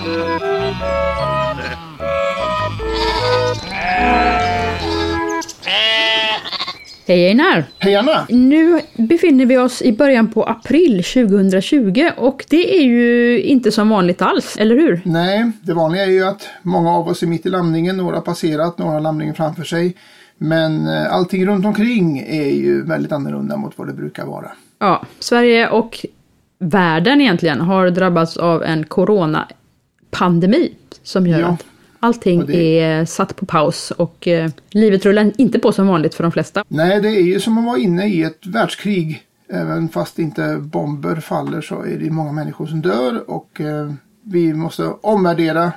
Hej Einar! Hej Anna! Nu befinner vi oss i början på april 2020 och det är ju inte som vanligt alls, eller hur? Nej, det vanliga är ju att många av oss är mitt i lamningen, några har passerat, några har lamningen framför sig. Men eh, allting runt omkring är ju väldigt annorlunda mot vad det brukar vara. Ja, Sverige och världen egentligen har drabbats av en coronapandemi som gör Ja. att allting det- är satt på paus och eh, livet rullar inte på som vanligt för de flesta. Nej, det är ju som att vara inne i ett världskrig. Även fast inte bomber faller så är det många människor som dör och eh, vi måste omvärdera,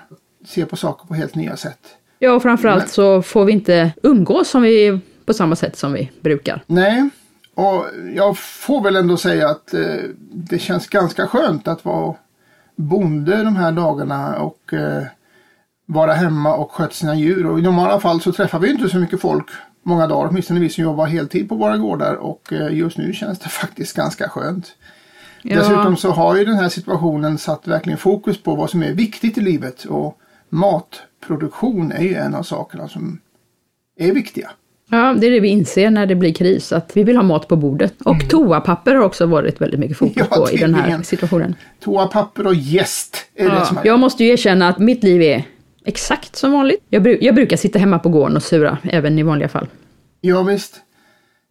se på saker på helt nya sätt. Ja, och framförallt så får vi inte umgås som vi, på samma sätt som vi brukar. Nej, och jag får väl ändå säga att eh, det känns ganska skönt att vara bonde de här dagarna och eh, vara hemma och sköta sina djur. Och i normala fall så träffar vi inte så mycket folk många dagar, åtminstone vi som jobbar heltid på våra gårdar och eh, just nu känns det faktiskt ganska skönt. Ja. Dessutom så har ju den här situationen satt verkligen fokus på vad som är viktigt i livet och matproduktion är ju en av sakerna som är viktiga. Ja, det är det vi inser när det blir kris, att vi vill ha mat på bordet. Och toapapper har också varit väldigt mycket fokus Mm. Ja, på i den här situationen. Toapapper och jäst är det som Ja, är. jag måste ju erkänna att mitt liv är exakt som vanligt. Jag, bru- jag brukar sitta hemma på gården och sura, även i vanliga fall. Ja, visst.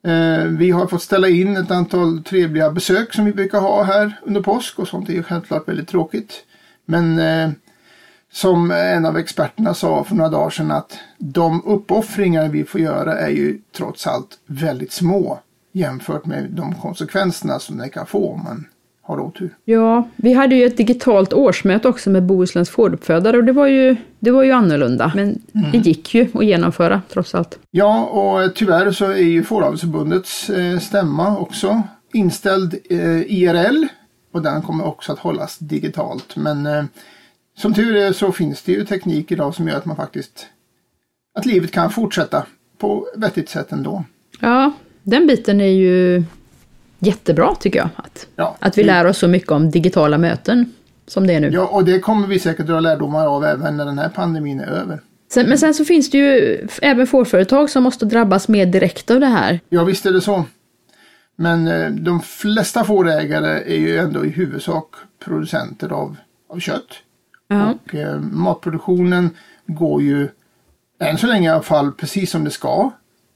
Eh, vi har fått ställa in ett antal trevliga besök som vi brukar ha här under påsk och sånt är ju självklart väldigt tråkigt. Men eh, som en av experterna sa för några dagar sedan att de uppoffringar vi får göra är ju trots allt väldigt små jämfört med de konsekvenserna som det kan få om man har otur. Ja, vi hade ju ett digitalt årsmöte också med Bohusläns fåruppfödare och det var ju, det var ju annorlunda. Men det gick ju att genomföra trots allt. Ja, och tyvärr så är ju Fåravelsförbundets eh, stämma också inställd eh, IRL och den kommer också att hållas digitalt. Men eh, som tur är så finns det ju teknik idag som gör att man faktiskt att livet kan fortsätta på vettigt sätt ändå. Ja, den biten är ju jättebra tycker jag. Att, Ja, att vi lär oss så mycket om digitala möten som det är nu. Ja, och det kommer vi säkert dra lärdomar av även när den här pandemin är över. Sen, men sen så finns det ju även fårföretag som måste drabbas mer direkt av det här. Ja, visst är det så. Men eh, de flesta fårägare är ju ändå i huvudsak producenter av, av kött. Ja. Och eh, matproduktionen går ju än så länge i alla fall precis som det ska.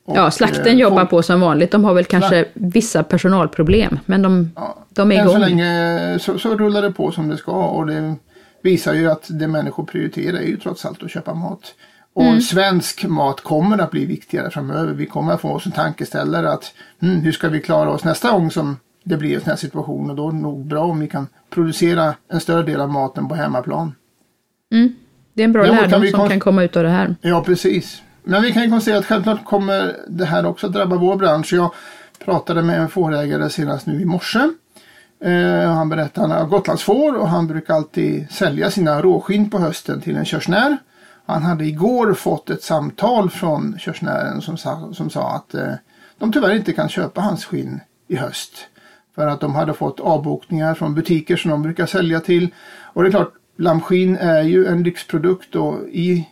Och, Ja, slakten eh, jobbar på som vanligt. De har väl kanske vissa personalproblem, men de, Ja, de är än så igång. länge så, så rullar det på som det ska och det visar ju att det människor prioriterar är ju trots allt att köpa mat. Och Mm. svensk mat kommer att bli viktigare framöver. Vi kommer att få oss en tankeställare att mm, hur ska vi klara oss nästa gång som det blir en sån här situation och då är det nog bra om vi kan producera en större del av maten på hemmaplan. Det är en bra kan lärdom vi som konst- kan komma ut av det här. Ja, precis. Men vi kan ju konstatera att självklart kommer det här också drabba vår bransch. Jag pratade med en fårägare senast nu i morse. Eh, han berättade att han har gotlandsfår och han brukar alltid sälja sina råskinn på hösten till en körsnär. Han hade igår fått ett samtal från körsnären som sa, som sa att eh, de tyvärr inte kan köpa hans skinn i höst. För att de hade fått avbokningar från butiker som de brukar sälja till. Och det är klart, lammskinn är ju en lyxprodukt och i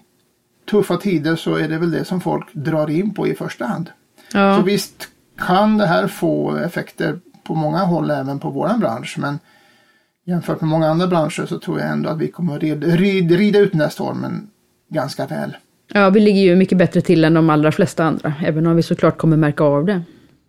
tuffa tider så är det väl det som folk drar in på i första hand. Så Ja, visst kan det här få effekter på många håll även på våran bransch. Men jämfört med många andra branscher så tror jag ändå att vi kommer att rid, rid, rida ut den här stormen ganska väl. ja, vi ligger ju mycket bättre till än de allra flesta andra, även om vi såklart kommer märka av det.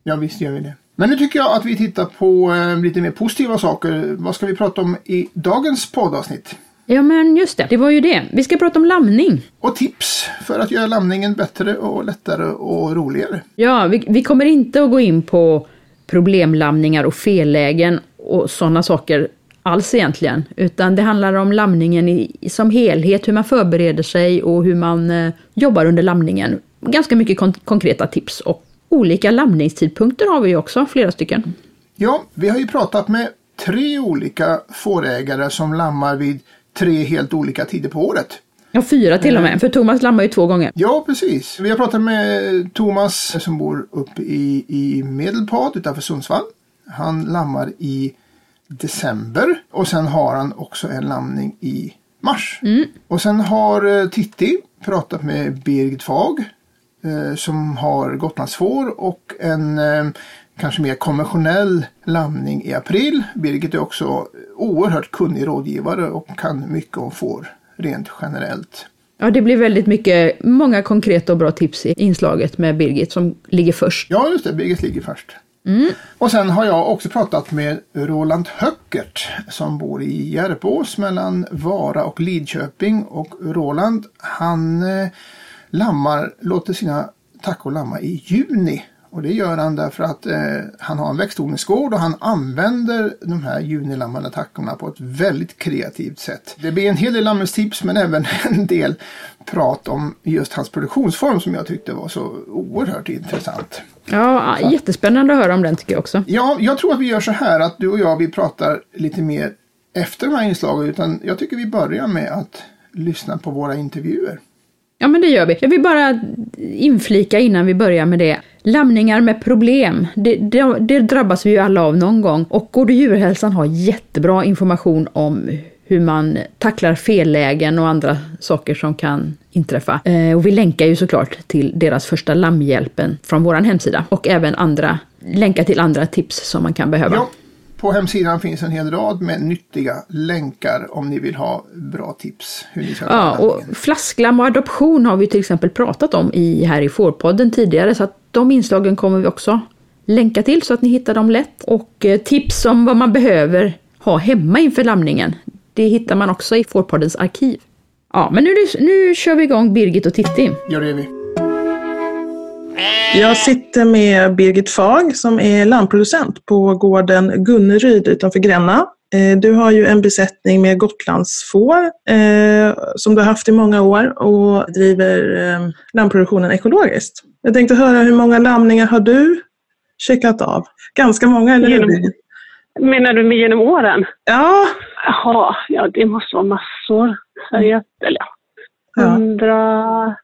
Ja visst gör vi det. Men nu tycker jag att vi tittar på eh, lite mer positiva saker. Vad ska vi prata om i dagens poddavsnitt? Ja, men just det, det var ju det. Vi ska prata om lamning. Och tips för att göra lamningen bättre och lättare och roligare. Ja, vi, vi kommer inte att gå in på problemlamningar och fellägen och sådana saker alls egentligen. Utan det handlar om lamningen i, som helhet, hur man förbereder sig och hur man eh, jobbar under lamningen. Ganska mycket kon- konkreta tips och olika lamningstidpunkter har vi också, flera stycken. Ja, vi har ju pratat med tre olika fårägare som lammar vid tre helt olika tider på året. Ja, fyra till och med, för Thomas lammar ju två gånger. Ja, precis. Vi har pratat med Thomas som bor uppe i, i Medelpad utanför Sundsvall. Han lammar i december och sen har han också en lamning i mars. Och sen har eh, Titti pratat med Birgit Fag eh, som har Gotlandsfår och en eh, kanske mer konventionell lamning i april. Birgit är också oerhört kunnig rådgivare och kan mycket om får rent generellt. Ja, det blir väldigt mycket, många konkreta och bra tips i inslaget med Birgit som ligger först. Ja, just det. Birgit ligger först. Och sen har jag också pratat med Roland Höckert som bor i Järpås mellan Vara och Lidköping. Och Roland han eh, lammar, låter sina tackor lamma i juni. Och det gör han därför att eh, han har en växtodlingsgård och han använder de här junilammade tackorna på ett väldigt kreativt sätt. Det blir en hel del lammelstips men även en del prat om just hans produktionsform som jag tyckte var så oerhört intressant. Ja, jättespännande att höra om den tycker jag också. Ja, jag tror att vi gör så här att du och jag vi pratar lite mer efter de här inslagen utan jag tycker vi börjar med att lyssna på våra intervjuer. Ja, men det gör vi. Jag vill bara inflika innan vi börjar med det. Lamningar med problem, det, det, det drabbas vi ju alla av någon gång. Och Gård och djurhälsan har jättebra information om hur man tacklar fellägen och andra saker som kan inträffa. Eh, och vi länkar ju såklart till deras första lammhjälpen från vår hemsida och även andra länkar till andra tips som man kan behöva. Ja, på hemsidan finns en hel rad med nyttiga länkar om ni vill ha bra tips. Hur ni ska Ja, och flasklam och adoption har vi till exempel pratat om i, här i Fårpodden tidigare, så att de inslagen kommer vi också länka till så att ni hittar dem lätt. Och eh, tips om vad man behöver ha hemma inför lamningen, det hittar man också i Fårpoddens arkiv. Ja, men nu, nu kör vi igång Birgit och Titti. Ja, det är vi. Jag sitter med Birgit Fag som är lammproducent på gården Gunneryd utanför Gränna. Eh, du har ju en besättning med gotlandsfår eh, som du har haft i många år och driver eh, lammproduktionen ekologiskt. Jag tänkte höra hur många lamningar har du checkat av? Ganska många, eller genom, hur? Menar du med genom åren? Ja. Jaha, ja det måste vara massor. Säg eller ja. 100...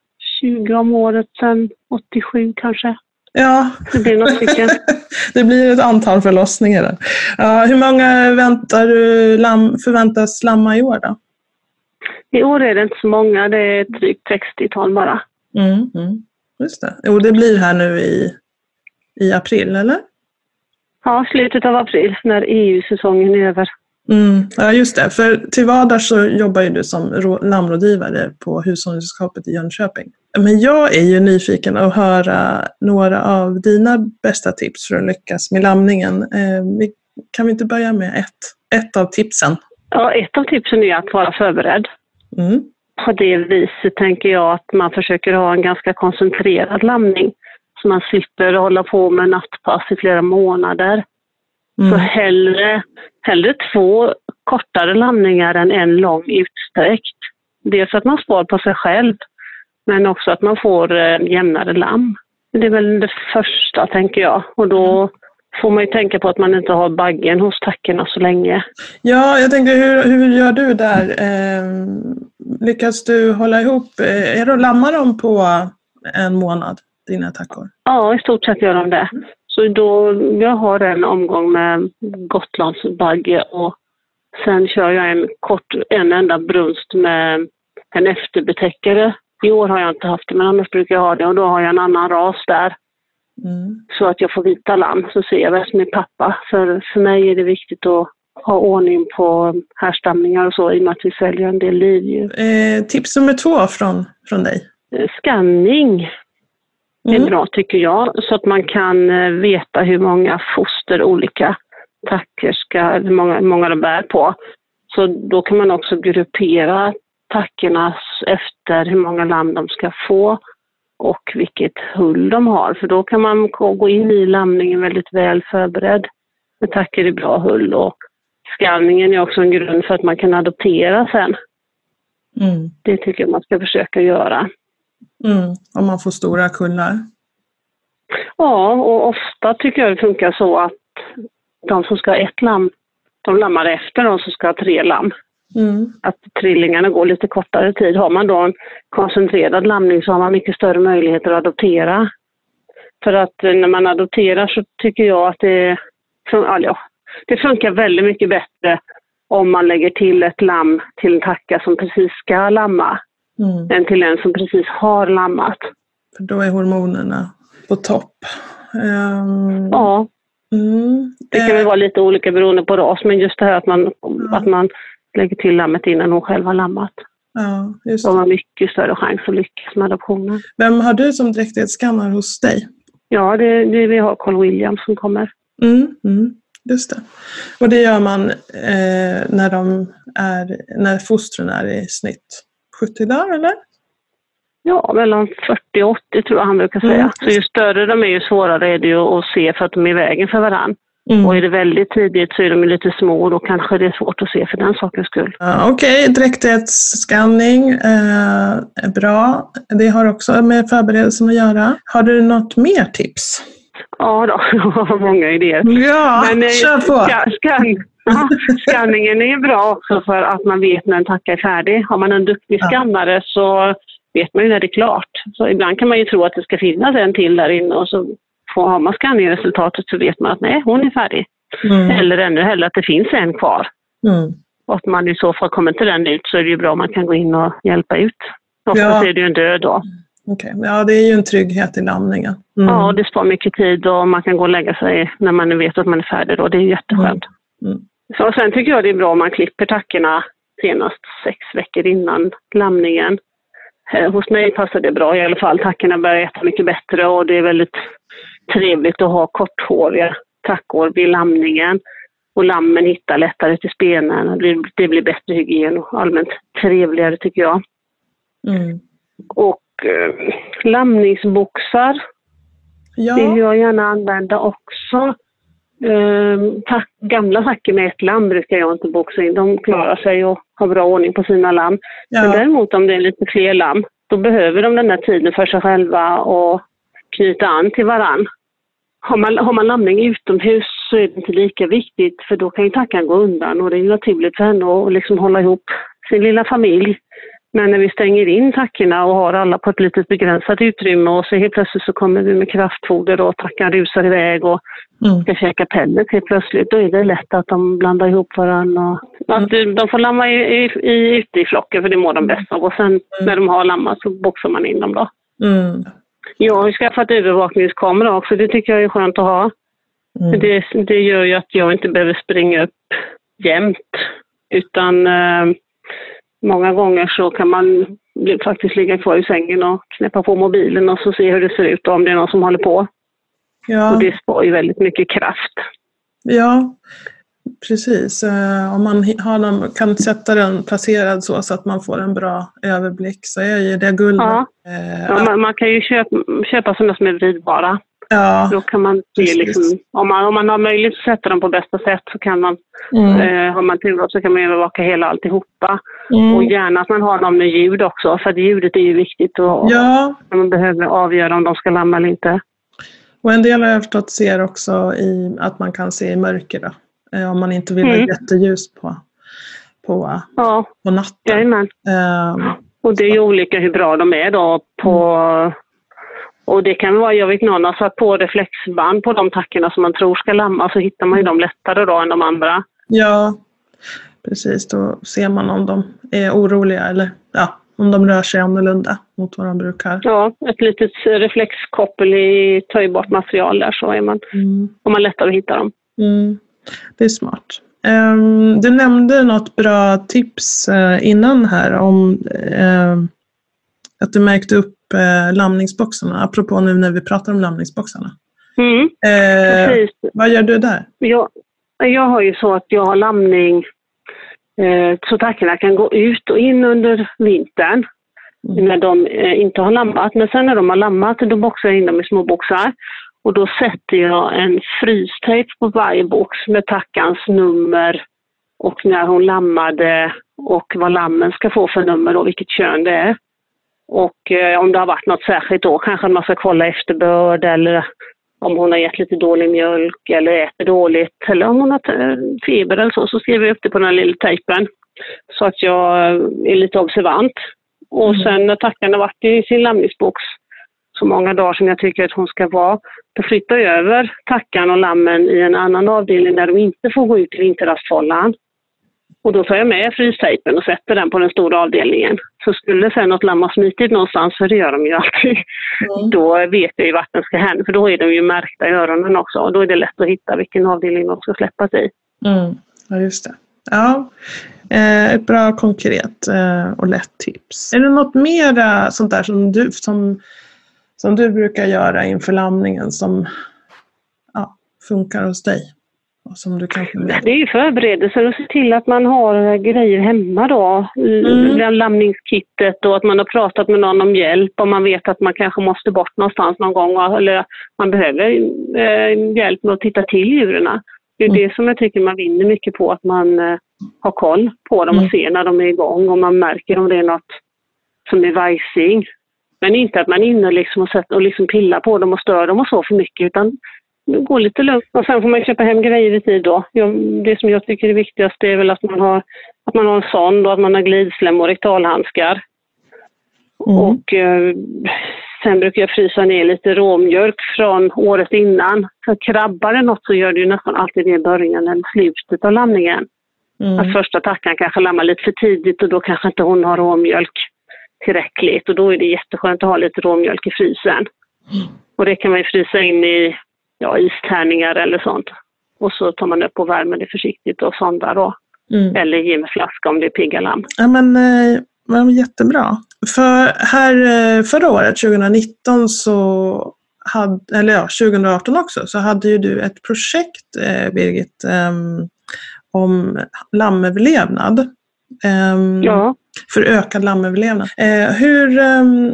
20 om året sedan 87 kanske. Ja, det blir, något stycken. det blir ett antal förlossningar. Uh, hur många väntar du lam, förväntas lamma i år? Då? I år är det inte så många, det är drygt 60-tal bara. Mm, mm. Just det. Jo, det blir här nu i, i april, eller? Ja, slutet av april när EU-säsongen är över. Mm, ja, just det. För till vardags så jobbar ju du som lammrådgivare på Hushållningssällskapet i Jönköping. Men jag är ju nyfiken att höra några av dina bästa tips för att lyckas med lamningen. Eh, kan vi inte börja med ett, ett av tipsen? Ja, ett av tipsen är att vara förberedd. Mm. På det viset tänker jag att man försöker ha en ganska koncentrerad lamning. Så man slipper hålla på med nattpass i flera månader. Så Mm. hellre, hellre två kortare landningar än en lång utsträckt. Dels att man spar på sig själv, men också att man får eh, jämnare lamm. Det är väl det första, tänker jag. Och då får man ju tänka på att man inte har baggen hos tackorna så länge. Ja, jag tänkte hur, hur gör du där? Eh, lyckas du hålla ihop? Eh, är du och lammar dem på en månad, dina tackor? Ja, i stort sett gör de det. Så då, jag har en omgång med Gotlandsbagge och sen kör jag en kort, en enda brunst med en efterbetäckare. I år har jag inte haft det, men annars brukar jag ha det och då har jag en annan ras där. Mm. Så att jag får vita lamm, så ser jag vad som är pappa. För, för mig är det viktigt att ha ordning på härstamningar och så i och med att vi säljer en del livdjur. Eh, tips nummer två från, från dig? Eh, Skanning är Mm. bra tycker jag, så att man kan eh, veta hur många foster olika tackor ska, hur många, hur många de bär på. Så då kan man också gruppera tackorna efter hur många lamm de ska få och vilket hull de har. För då kan man gå in i lamningen väldigt väl förberedd med tackor i bra hull. Och skanningen är också en grund för att man kan adoptera sen. Mm. Det tycker jag man ska försöka göra. Mm. Om man får stora kullar. Ja, och ofta tycker jag det funkar så att de som ska ha ett lamm, de lammar efter de som ska ha tre lamm. Mm. Att trillingarna går lite kortare tid. Har man då en koncentrerad lamning så har man mycket större möjligheter att adoptera. För att eh, när man adopterar så tycker jag att det, fun- ja, det funkar väldigt mycket bättre om man lägger till ett lamm till en tacka som precis ska lamma Mm. än till en som precis har lammat. För då är hormonerna på topp. Ehm, Ja, mm. det kan Eh, väl vara lite olika beroende på ras, men just det här att man, att man lägger till lammet innan hon själv har lammat. ja, just Då har mycket större chans att lyckas med adoptionen. Vem har du som dräktighetsskannar hos dig? Ja, det, det vi har Carl Williams som kommer. Mm, mm, just det. Och det gör man eh, när, de är, när fostren är i snitt 70 dagar, eller? Ja, mellan 40 och 80 tror jag han brukar säga. Mm. Så ju större de är, ju svårare är det ju att se för att de är i vägen för varandra. Mm. Och är det väldigt tidigt så är de lite små och då kanske det är svårt att se för den sakens skull. Ja, Okej, dräktighetsskanning eh, är bra. Det har också med förberedelsen att göra. Har du något mer tips? Ja då, jag har många idéer. Ja, Men, eh, kör på! Ska, skan, ja, skanningen är bra också för att man vet när en tacka är färdig. Har man en duktig Ja. skannare så vet man ju när det är klart. Så ibland kan man ju tro att det ska finnas en till där inne och så får, har man skanningresultatet så vet man att nej, hon är färdig. Mm. Eller ännu hellre att det finns en kvar. Mm. Och att man i så fall kommer inte den ut så är det ju bra om man kan gå in och hjälpa ut. Oftast Ja. är det ju en död då. Okej, Ja, det är ju en trygghet i lamningen. Mm. Ja, det sparar mycket tid och man kan gå och lägga sig när man vet att man är färdig då. Det är jätteskönt. Mm. Så sen tycker jag det är bra om man klipper tackorna senast sex veckor innan lamningen. Eh, Hos mig passar det bra i alla fall. Tackorna börjar äta mycket bättre och det är väldigt trevligt att ha korthåriga tackor vid lamningen. Och lammen hittar lättare till spenen. Det blir, bättre hygien och allmänt trevligare tycker jag. Mm. Och eh, lamningsboxar vill Ja, jag gärna använda också. Ehm, tack, gamla tackor med ett lamm brukar jag inte boxa in. De klarar sig och har bra ordning på sina lamm. Men ja. däremot om det är lite fler lamm, då behöver de den där tiden för sig själva och knyta an till varann. Har man, har man lamning utomhus så är det inte lika viktigt för då kan ju tackan gå undan och det är naturligt för henne att liksom hålla ihop sin lilla familj. Men när vi stänger in tackorna och har alla på ett litet begränsat utrymme och så helt plötsligt så kommer vi med kraftfoder och tackan rusar iväg och Mm. ska käka pellet helt plötsligt, då är det lätt att de blandar ihop varandra. Och att de får lamma i, i, i, ute i flocken för det mår de bäst av. Och sen när de har lammat så boxar man in dem då. Mm. Jag har skaffat övervakningskamera också, det tycker jag är skönt att ha. Mm. Det, det gör ju att jag inte behöver springa upp jämt. Utan eh, många gånger så kan man faktiskt ligga kvar i sängen och knäppa på mobilen och så se hur det ser ut och om det är någon som håller på. Ja. Och det sparar ju väldigt mycket kraft. Ja, precis. Eh, om man någon, kan sätta den placerad så, så att man får en bra överblick så är ju det guld. Ja. Eh, Ja, man, man kan ju köpa, köpa sådana som är vridbara. ja. Då kan man se liksom, om man, om man har möjlighet att sätta dem på bästa sätt så kan man, Mm. eh, har man tur så kan man övervaka hela alltihopa. Mm. Och gärna att man har dem med ljud också, för ljudet är ju viktigt och, Ja, när man behöver avgöra om de ska lamma eller inte. och en del har jag förstått ser också i att man kan se i mörker då. Eh, om man inte vill ha Mm. jätteljus på, på, Ja, på natten. jajamän. Eh, Och det är ju olika hur bra de är då på och det kan vara, jag vet någon har satt på reflexband på de tackorna som man tror ska lamma så hittar man ju dem lättare då än de andra. ja, precis. Då ser man om de är oroliga eller ja, om de rör sig annorlunda mot vad de brukar. Ja, ett litet reflexkoppel i töjbart material där så är man, Mm. man lättare att hitta dem. Mm, det är smart. Ehm, du nämnde något bra tips eh, innan här om ehm, att du märkte upp uh, lamningsboxarna, apropå nu när vi pratar om lamningsboxarna. Mm, Eh, vad gör du där? Jag, jag har ju så att jag har lamning eh, så tackorna kan gå ut och in under vintern Mm. när de eh, inte har lammat. Men sen när de har lammat då boxar jag in dem i små boxar. Och då sätter jag en frystejp på varje box med tackans nummer och när hon lammade och vad lammen ska få för nummer och vilket kön det är. Och eh, om det har varit något särskilt då kanske man ska kolla efterbörd eller om hon har gett lite dålig mjölk eller äter dåligt eller om hon har feber eller så, så skriver jag upp det på den här lilla tejpen. Så att jag är lite observant. Och Mm. sen när tackan har varit i sin lamningsbox så många dagar som jag tycker att hon ska vara, då flyttar jag över tackan och lammen i en annan avdelning där de inte får gå ut i vinterrastfållan. Och då tar jag med frystejpen och sätter den på den stora avdelningen. Så skulle sen något lamm ha smitit någonstans, för det gör de ju alltid, mm. då vet jag ju vart den ska hända. För då är de ju märkta i öronen också och då är det lätt att hitta vilken avdelning de ska släppas i. Mm. Ja, just det. Ja, eh, ett bra konkret eh, och lätt tips. Är det något mer sånt där som du, som, som du brukar göra inför lamningen som ja, funkar hos dig? Och som du kanske det är ju förberedelser och se till att man har grejer hemma då. Mm. Lamningskittet och att man har pratat med någon om hjälp och man vet att man kanske måste bort någonstans någon gång eller man behöver eh, hjälp med att titta till djuren. Det är mm. det som jag tycker man vinner mycket på, att man eh, har koll på dem och mm. ser när de är igång och man märker om det är något som är vajsing. Men inte att man är inne liksom och, sätter, och liksom pillar på dem och stör dem och så för mycket utan gå lite lugnt. Och sen får man köpa hem grejer i tid då. det som jag tycker är viktigast är väl att man har, att man har en sond och att man har glidslem och rektalhandskar. Mm. Och eh, sen brukar jag frysa ner lite råmjölk från året innan. För krabbar det något så gör det ju nästan alltid det i början eller slutet av lamningen. Mm. Att första tackan kanske lammar lite för tidigt och då kanske inte hon har råmjölk tillräckligt och då är det jätteskönt att ha lite råmjölk i frysen. Mm. Och det kan man ju frysa in i ja, istärningar eller sånt. Och så tar man upp och värmer det försiktigt och sondar då. Mm. Eller ger med flaska om det är pigga lamm. Ja men eh, jättebra. För här eh, förra året, 2019, så hade, eller ja, 2018 också, så hade ju du ett projekt, eh, Birgit, eh, om lamöverlevnad. Eh, ja. För ökad lamöverlevnad. Eh, hur, ehm,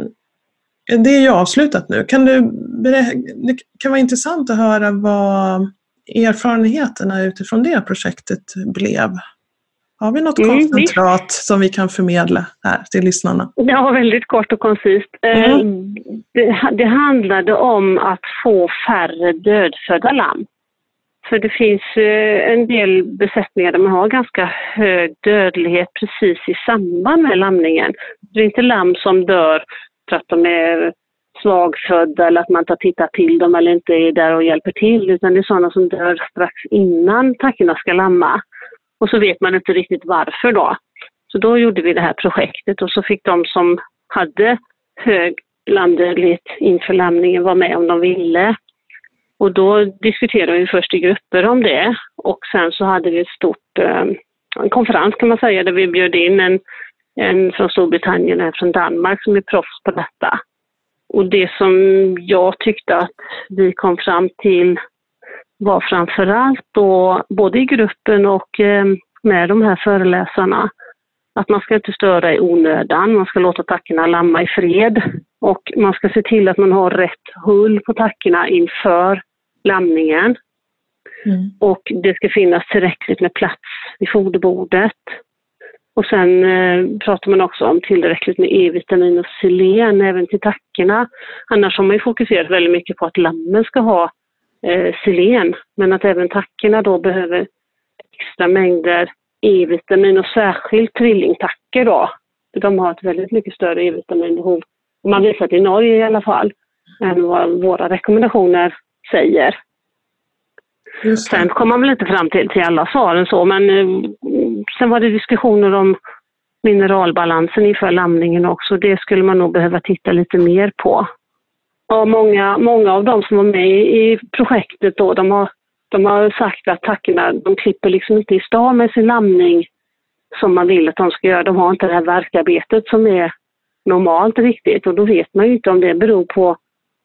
det är ju avslutat nu. Kan du, det kan vara intressant att höra vad erfarenheterna utifrån det projektet blev. Har vi något mm, koncentrat visst. som vi kan förmedla här till lyssnarna? Ja, väldigt kort och koncist. Eh, mm. Det, det handlade om att få färre dödfödda lamm. För det finns eh, en del besättningar där man har ganska hög dödlighet precis i samband med lamningen. Det är inte lamm som dör för att de är svagfödda eller att man inte har tittat till dem eller inte är där och hjälper till utan det är sådana som dör strax innan tackorna ska lamma. Och så vet man inte riktigt varför då. Så då gjorde vi det här projektet och så fick de som hade hög lammdödlighet inför lamningen vara med om de ville. Och då diskuterade vi först i grupper om det. Och sen så hade vi ett stort eh, en konferens kan man säga där vi bjöd in en en från Storbritannien och en från Danmark som är proffs på detta. Och det som jag tyckte att vi kom fram till var framförallt då, både i gruppen och eh, med de här föreläsarna, att man ska inte störa i onödan, man ska låta tackorna lamma i fred. Och man ska se till att man har rätt hull på tackorna inför lamningen. Mm. Och det ska finnas tillräckligt med plats vid foderbordet. Och sen eh, pratar man också om tillräckligt med E-vitamin och selen även till tackorna. Annars har man ju fokuserat väldigt mycket på att lammen ska ha eh, selen, men att även tackorna då behöver extra mängder E-vitamin och särskilt trillingtackor då. De har ett väldigt mycket större E-vitaminbehov, man visat i Norge i alla fall, än vad våra rekommendationer säger. Sen kom man väl inte fram till, till alla svaren så, men eh, sen var det diskussioner om mineralbalansen inför lamningen också. Det skulle man nog behöva titta lite mer på. Och många, många av de som var med i projektet då, de har, de har sagt att tackorna, de klipper liksom inte i stad med sin lamning som man vill att de ska göra. De har inte det här verkarbetet som är normalt riktigt och då vet man ju inte om det beror på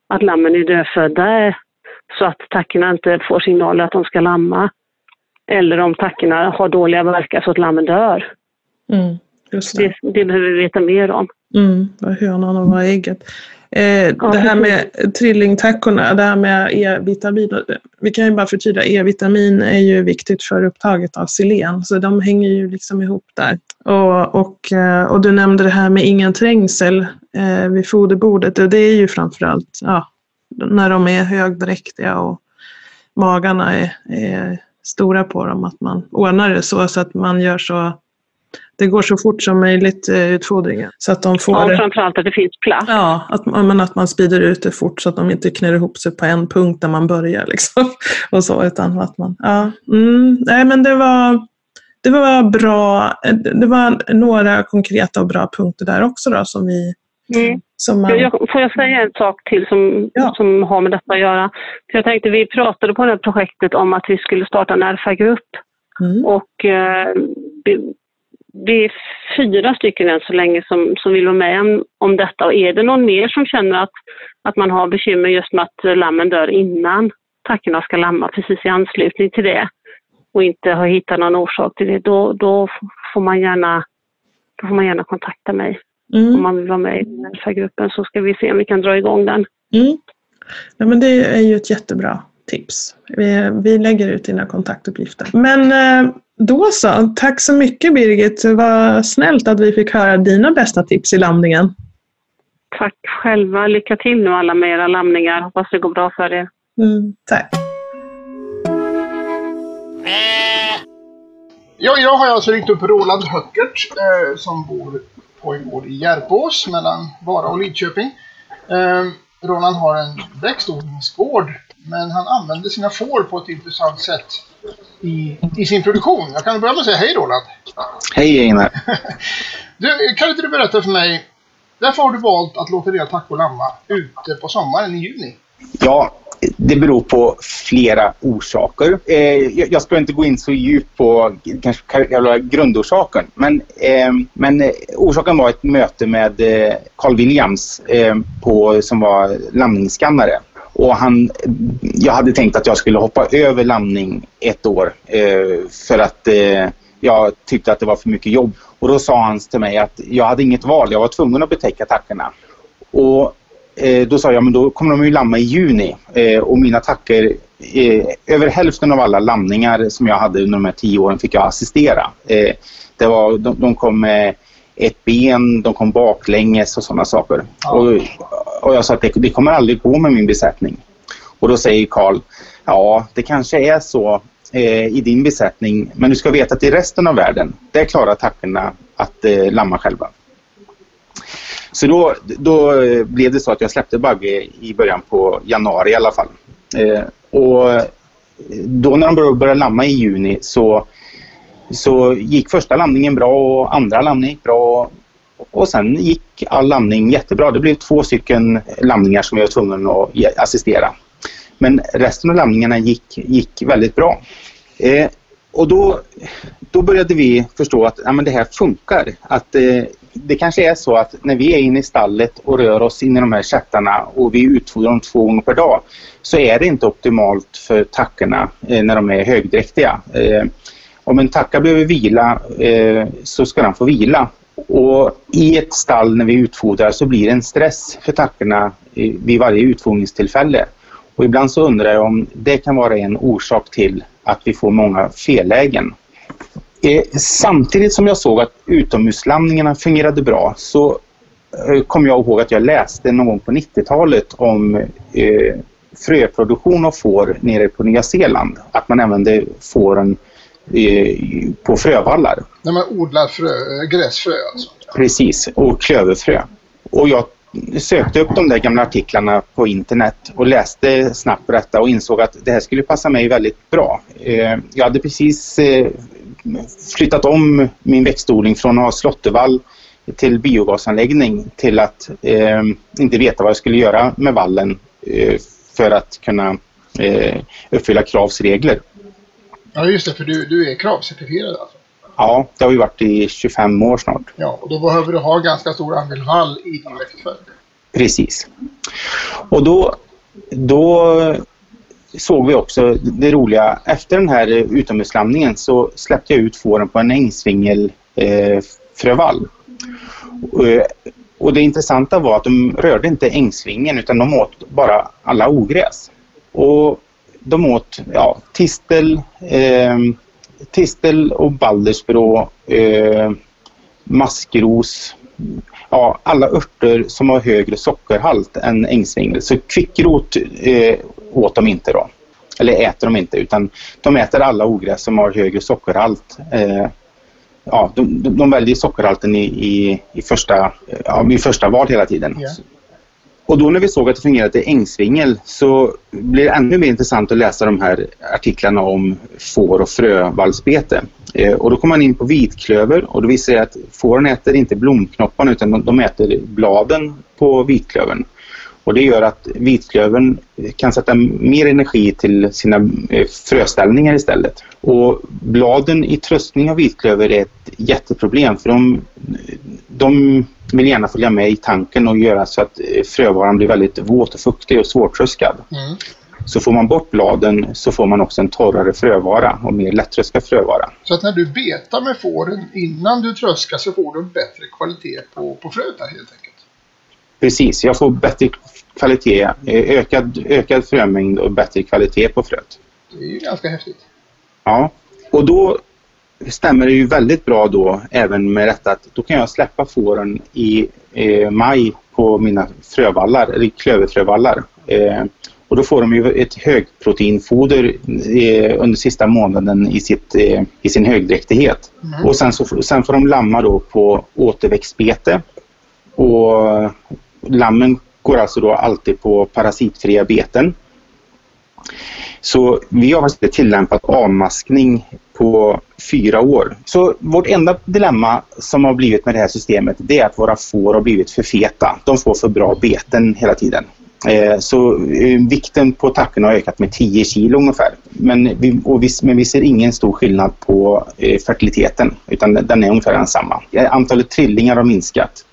att lammen är dödfödda så att tackorna inte får signaler att de ska lamma. Eller om tackorna har dåliga verkar så att lammen dör. Mm, det. Det, det. behöver vi veta mer om. Mm, vad hönan och vad ägget. Eh, ja, det här med trillingtackorna, det här med E-vitamin. Vi kan ju bara förtydliga, E-vitamin är ju viktigt för upptaget av selen, så de hänger ju liksom ihop där. Och, och, eh, och du nämnde det här med ingen trängsel eh, vid foderbordet, och det är ju framförallt ja, när de är högdräktiga och magarna är, är, stora på dem, att man ordnar det så, så att man gör så det går så fort som möjligt eh, utfodringen. Så att de får ja, framförallt att det finns plats. Ja, att, men att man sprider ut det fort så att de inte knör ihop sig på en punkt där man börjar. Liksom, och så, utan att man, ja, mm, nej men det var det var bra, det var några konkreta och bra punkter där också då som vi Mm. Man... jag, får jag säga en sak till som, ja. som har med detta att göra? För jag tänkte, vi pratade på det här projektet om att vi skulle starta en RFA-grupp. Mm. Och eh, vi, vi, är fyra stycken än så länge som, som vill vara med om, om detta. Och är det någon mer som känner att, att man har bekymmer just med att lammen dör innan tackorna ska lamma, precis i anslutning till det och inte har hittat någon orsak till det, då, då, får, man gärna, då får man gärna kontakta mig. Mm. Om man vill vara med i den här gruppen så ska vi se om vi kan dra igång den. Mm. Ja, men det är ju ett jättebra tips. Vi, vi lägger ut dina kontaktuppgifter. Men eh, då så, tack så mycket Birgit. Vad snällt att vi fick höra dina bästa tips i lamningen. Tack själva. Lycka till nu alla med era lamningar. Hoppas det går bra för er. Mm, tack. Ja, jag har alltså ringt upp Roland Höckert eh, som bor på en gård i Järpås mellan Vara och Lidköping. Eh, Roland har en växtodlingsgård men han använder sina får på ett intressant sätt i, i sin produktion. Jag kan börja med att säga hej Roland. Hej Einar. du, kan inte du berätta för mig, varför har du valt att låta dina tackor lamma ute på sommaren i juni? Ja, det beror på flera orsaker. Eh, jag ska inte gå in så djupt på kanske grundorsaken. Men, eh, men eh, orsaken var ett möte med eh, Carl Williams eh, på, som var landningsskannare. Och han, jag hade tänkt att jag skulle hoppa över landning ett år eh, för att eh, jag tyckte att det var för mycket jobb. Och då sa han till mig att jag hade inget val, jag var tvungen att betäcka tackorna. Och eh, då sa jag men då kommer de ju lamma i juni eh, och mina tackor, eh, över hälften av alla lamningar som jag hade under de här tio åren fick jag assistera. Eh, det var, de, de kom med ett ben, de kom baklänges och sådana saker. Ja. Och, och jag sa att det, det kommer aldrig gå med min besättning. Och då säger Karl, ja det kanske är så eh, i din besättning men du ska veta att i resten av världen, där klarar tackorna att eh, lamma själva. Så då, då eh, blev det så att jag släppte Bagge i början på januari i alla fall. Eh, och eh, då när de började lamma i juni så, så gick första landningen bra och andra landningen gick bra. Och sen gick all landning jättebra. Det blev två stycken landningar som jag var tvungen att assistera. Men resten av landningarna gick, gick väldigt bra. Eh, och då, då började vi förstå att ja, men det här funkar. Att eh, det kanske är så att när vi är inne i stallet och rör oss in i de här chattarna och vi utfodrar dem två gånger per dag så är det inte optimalt för tackorna eh, när de är högdräktiga. Eh, om en tacka behöver vila eh, så ska den få vila. Och i ett stall när vi utfodrar så blir det en stress för tackorna eh, vid varje utfodringstillfälle. Och ibland så undrar jag om det kan vara en orsak till att vi får många fellägen. Eh, samtidigt som jag såg att utomhuslamningarna fungerade bra så eh, kom jag ihåg att jag läste någon gång på 90-talet om eh, fröproduktion av får nere på Nya Zeeland. Att man använde fåren eh, på frövallar. När man odlar frö, eh, gräsfrö alltså? Precis, och klöverfrö. Och jag sökte upp de där gamla artiklarna på internet och läste snabbt på detta och insåg att det här skulle passa mig väldigt bra. Eh, jag hade precis eh, flyttat om min växtodling från att ha slåttervall till biogasanläggning till att eh, inte veta vad jag skulle göra med vallen för att kunna uppfylla Kravs regler. Ja just det, för du, du är Kravcertifierad alltså? Ja, det har vi varit i 25 år snart. Ja, och då behöver du ha ganska stor andel vall i din växtföljd. Precis. Och då, då såg vi också det roliga. Efter den här utomhuslamningen så släppte jag ut fåren på en ängsvingel eh. Eh, och det intressanta var att de rörde inte ängsvingen utan de åt bara alla ogräs. Och de åt ja, tistel, eh, tistel och baldersbrå, eh, maskros, ja, alla örter som har högre sockerhalt än ängsvingel. Så kvickrot eh, åt de inte då. Eller äter de inte utan de äter alla ogräs som har högre sockerhalt. Eh, ja, de, de, väljer sockerhalten i, i, i, första, ja, i första val hela tiden. Yeah. Och då när vi såg att det fungerade i ängsvingel så blir det ännu mer intressant att läsa de här artiklarna om får och frövallsbete. Eh, och då kommer man in på vitklöver och då visar det att fåren äter inte blomknopparna utan de äter bladen på vitklövern. Och det gör att vitklövern kan sätta mer energi till sina eh, fröställningar istället. Och bladen i tröstning av vitklöver är ett jätteproblem för de, de vill gärna följa med i tanken och göra så att eh, frövaran blir väldigt våt och fuktig och svårtröskad. Mm. Så får man bort bladen så får man också en torrare frövara och mer lättröskad frövara. Så att när du betar med fåren innan du tröskar så får du bättre kvalitet på, på fröet helt enkelt? Precis, jag får bättre kvalitet, eh, ökad, ökad frömängd och bättre kvalitet på fröet. Det är ju ganska häftigt. Ja, och då stämmer det ju väldigt bra då även med detta att då kan jag släppa fåren i eh, maj på mina frövallar, eller klöverfrövallar. Eh, och då får de ju ett högproteinfoder eh, under sista månaden i, sitt, eh, i sin högdräktighet. Mm. Och sen, så, sen får de lamma då på återväxtbete. Och lammen går alltså då alltid på parasitfria beten. Så vi har tillämpat avmaskning på fyra år. Så vårt enda dilemma som har blivit med det här systemet det är att våra får har blivit för feta. De får för bra beten hela tiden. Eh, så eh, vikten på tackorna har ökat med 10 kilo ungefär. Men vi, vi, men vi ser ingen stor skillnad på eh, fertiliteten utan den är ungefär densamma. Antalet trillingar har minskat.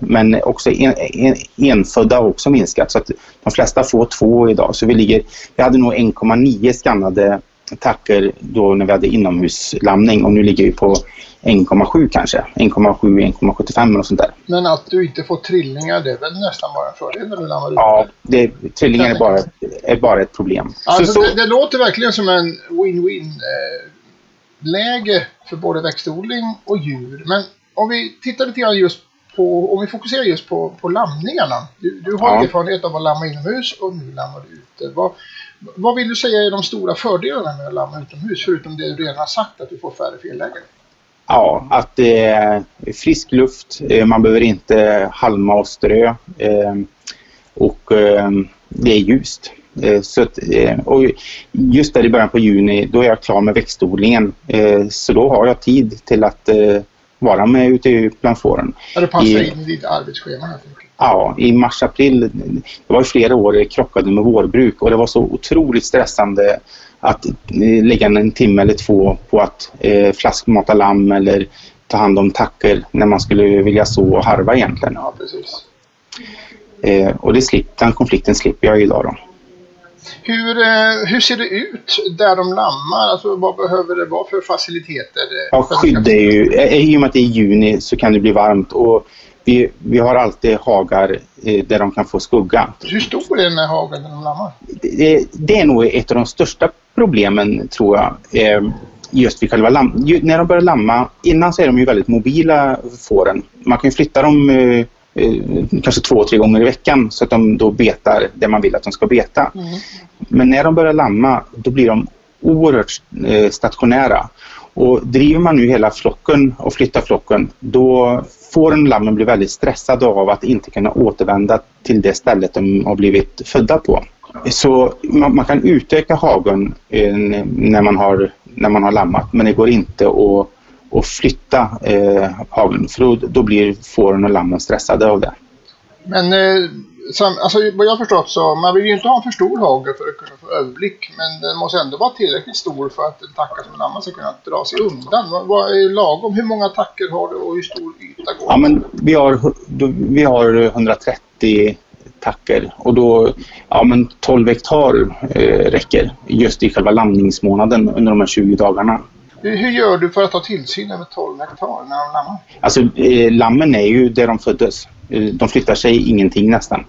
Men också en, en, enfödda har också minskat så att de flesta får två idag. Så vi, ligger, vi hade nog 1,9 skannade tacker då när vi hade inomhuslamning och nu ligger vi på 1,7 kanske. 1,7, 1,75 och sånt där. Men att du inte får trillingar det är väl nästan bara en fördel när du lammar ut? Ja, det, trillingar är bara, är bara ett problem. Alltså, så, det, det, låter verkligen som en win-win eh, läge för både växtodling och djur. Men om vi tittar lite grann just på, om vi fokuserar just på, på lamningarna. Du, du har ja. erfarenhet av att lamma inomhus och nu lammar du ute. Vad, vad vill du säga är de stora fördelarna med att lamma utomhus förutom det du redan har sagt att du får färre fellägen? Ja, att det är frisk luft, eh, man behöver inte halma och strö eh, och eh, det är ljust. Så att, och just där i början på juni då är jag klar med växtodlingen så då har jag tid till att vara med ute bland fåren. Ja, det passar I, in i ditt arbetsschema helt enkelt. Ja, i mars-april, det var flera år jag krockade med vårbruk och det var så otroligt stressande att eh, lägga en timme eller två på att eh, flaskmata lamm eller ta hand om tacker när man skulle vilja så och harva egentligen. Ja, precis. Eh, och det slip, den konflikten slipper jag idag då. Hur, eh, hur ser det ut där de lammar? Alltså, vad behöver det vara för faciliteter? Ja, skydd är ju, eh, i och med att det är juni så kan det bli varmt och vi, vi har alltid hagar eh, där de kan få skugga. Hur stor är den här hagen när de lammar? Det, det, är nog ett av de största problemen tror jag. Eh, just vid själva lam när de börjar lamma, innan så är de ju väldigt mobila fåren. Man kan flytta dem eh, eh, kanske två, tre gånger i veckan så att de då betar det man vill att de ska beta. Mm. Men när de börjar lamma då blir de oerhört eh, stationära. Och driver man nu hela flocken och flyttar flocken då får en lammen bli väldigt stressade av att inte kunna återvända till det stället de har blivit födda på. Så man, man kan utöka hagen eh, när, man har, när man har lammat men det går inte att, att flytta eh, hagen för då, då blir fåren och lammen stressade av det. Men eh, som, alltså, vad jag förstått så man vill ju inte ha en för stor hage för att kunna få överblick men den måste ändå vara tillräckligt stor för att en tacka som lamma ska kunna dra sig undan. Vad, vad är lagom? Hur många tackor har du och hur stor yta går Ja men vi har, vi har 130 tackor och då ja, men 12 hektar eh, räcker just i själva landningsmånaden under de här 20 dagarna. Hur, gör du för att ha tillsyn över 12 hektar när de lammar? Alltså eh, lammen är ju där de föddes. Eh, de flyttar sig ingenting nästan.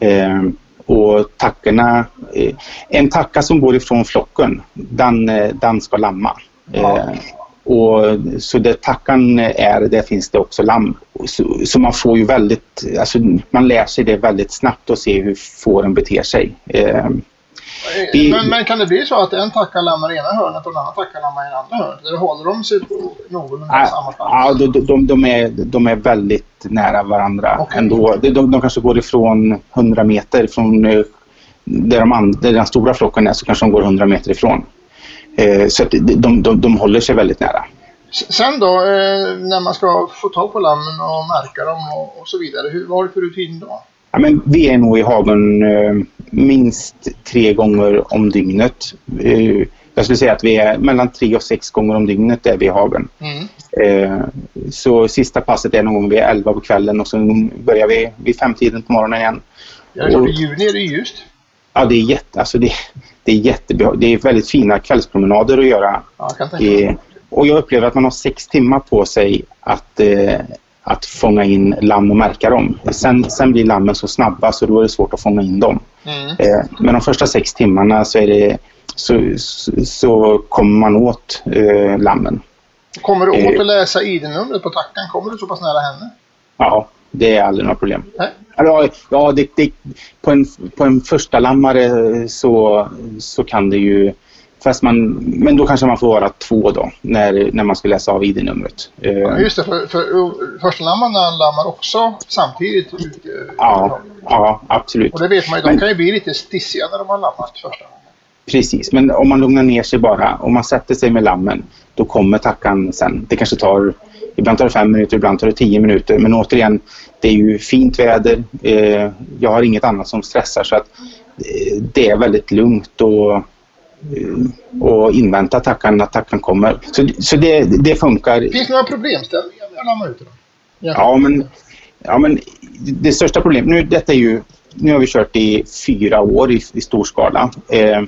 Eh, och tackorna, eh, en tacka som går ifrån flocken, den, eh, den ska lamma. Ja. Eh, och så där tackan är, där finns det också lamm. Så, så, man får ju väldigt, alltså man lär sig det väldigt snabbt och ser hur fåren beter sig. Vi- Men, men kan det bli så att en tackar lammar i ena hörnet och en annan tackar lammar i andra hörnet? Eller håller de sig någorlunda Ja, samma plats? ja, de, de, de, är, de är väldigt nära varandra Okej. ändå. De, de, de kanske går ifrån 100 meter från eh, där, de där den stora flocken är så kanske de går 100 meter ifrån. Eh, så de, de, de håller sig väldigt nära. Sen då, eh, när man ska få tag på lammen och märka dem och, och så vidare. Hur, vad har du för rutin då? Ja, men vi är nog i hagen eh, minst tre gånger om dygnet. Eh, jag skulle säga att vi är mellan tre och sex gånger om dygnet är vi i hagen. Mm. Eh, så sista passet är någon gång vid elva på kvällen och sen börjar vi vid femtiden på morgonen igen. Vet, Och- I juni är det ljust. Ja, det är, jätte, alltså det, det är jättebra. Det är väldigt fina kvällspromenader att göra. Ja, jag. Eh, och jag upplever att man har sex timmar på sig att, eh, att fånga in lamm och märka dem. Sen, sen blir lammen så snabba så då är det svårt att fånga in dem. Mm. Eh, men de första sex timmarna så, är det, så, så, så kommer man åt eh, lammen. Kommer du åt Eh. att läsa ID-numret på tackan? Kommer du så pass nära henne? Ja, det är aldrig några problem. Nej. Ja, ja det, det, på, en, på en första lammare så, så kan det ju... Fast man, men då kanske man får vara två då när, när man ska läsa av ID-numret. Eh, Ja, just det, för, för första lammarna lammar också samtidigt. ut, eh, ja, ja, absolut. Och det vet man ju, de Men- kan ju bli lite stissiga när de har lammat första. Precis, men om man lugnar ner sig bara, om man sätter sig med lammen, då kommer tackan sen. Det kanske tar, ibland tar det fem minuter, ibland tar det tio minuter. Men återigen, det är ju fint väder. Eh, jag har inget annat som stressar så att det är väldigt lugnt och, och invänta tackan, att tackan kommer. Så, så det, det funkar. Finns det några problemställningar? Ja, men, ja, men det största problemet, nu, detta är ju, nu har vi kört i fyra år i, i stor skala. Eh,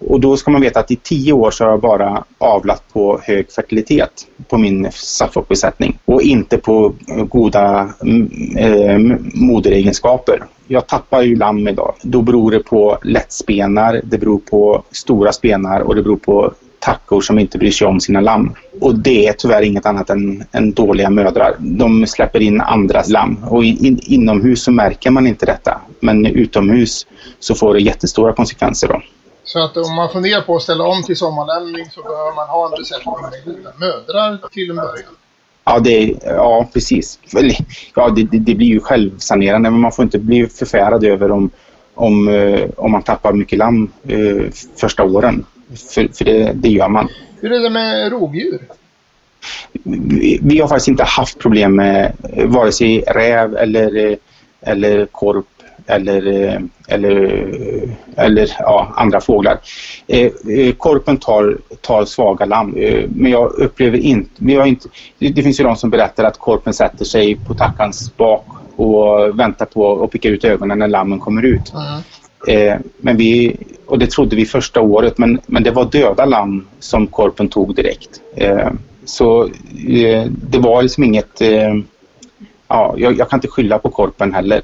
och då ska man veta att i tio år så har jag bara avlat på hög fertilitet på min Suffolk-besättning och inte på eh, goda mm, eh, moderegenskaper. Jag tappar ju lamm idag. Då beror det på lättspenar, det beror på stora spenar och det beror på tackor som inte bryr sig om sina lamm. Och det är tyvärr inget annat än, än dåliga mödrar. De släpper in andras lamm och in, in, inomhus så märker man inte detta. Men utomhus så får det jättestora konsekvenser då. Så att om man funderar på att ställa om till sommarlämning så behöver man ha en besättning med goda mödrar till en början. Ja, det, ja precis. Ja, det, det, det blir ju självsanerande men man får inte bli förfärad över om, om, eh, om man tappar mycket lamm eh, första åren. För, för det, det gör man. Hur är det med rovdjur? vi, vi har faktiskt inte haft problem med eh, vare sig räv eller, eh, eller korp eller, eh, eller, eh, eller ja, andra fåglar. Eh, korpen tar, tar svaga lamm men jag upplever inte, vi har inte... Det, finns ju de som berättar att korpen sätter sig på tackans bak och väntar på att picka ut ögonen när lammen kommer ut. Mm. Eh, men vi, och det trodde vi första året, men, men det var döda lamm som korpen tog direkt. Eh, så eh, det var liksom inget... Ja, jag, jag kan inte skylla på korpen heller.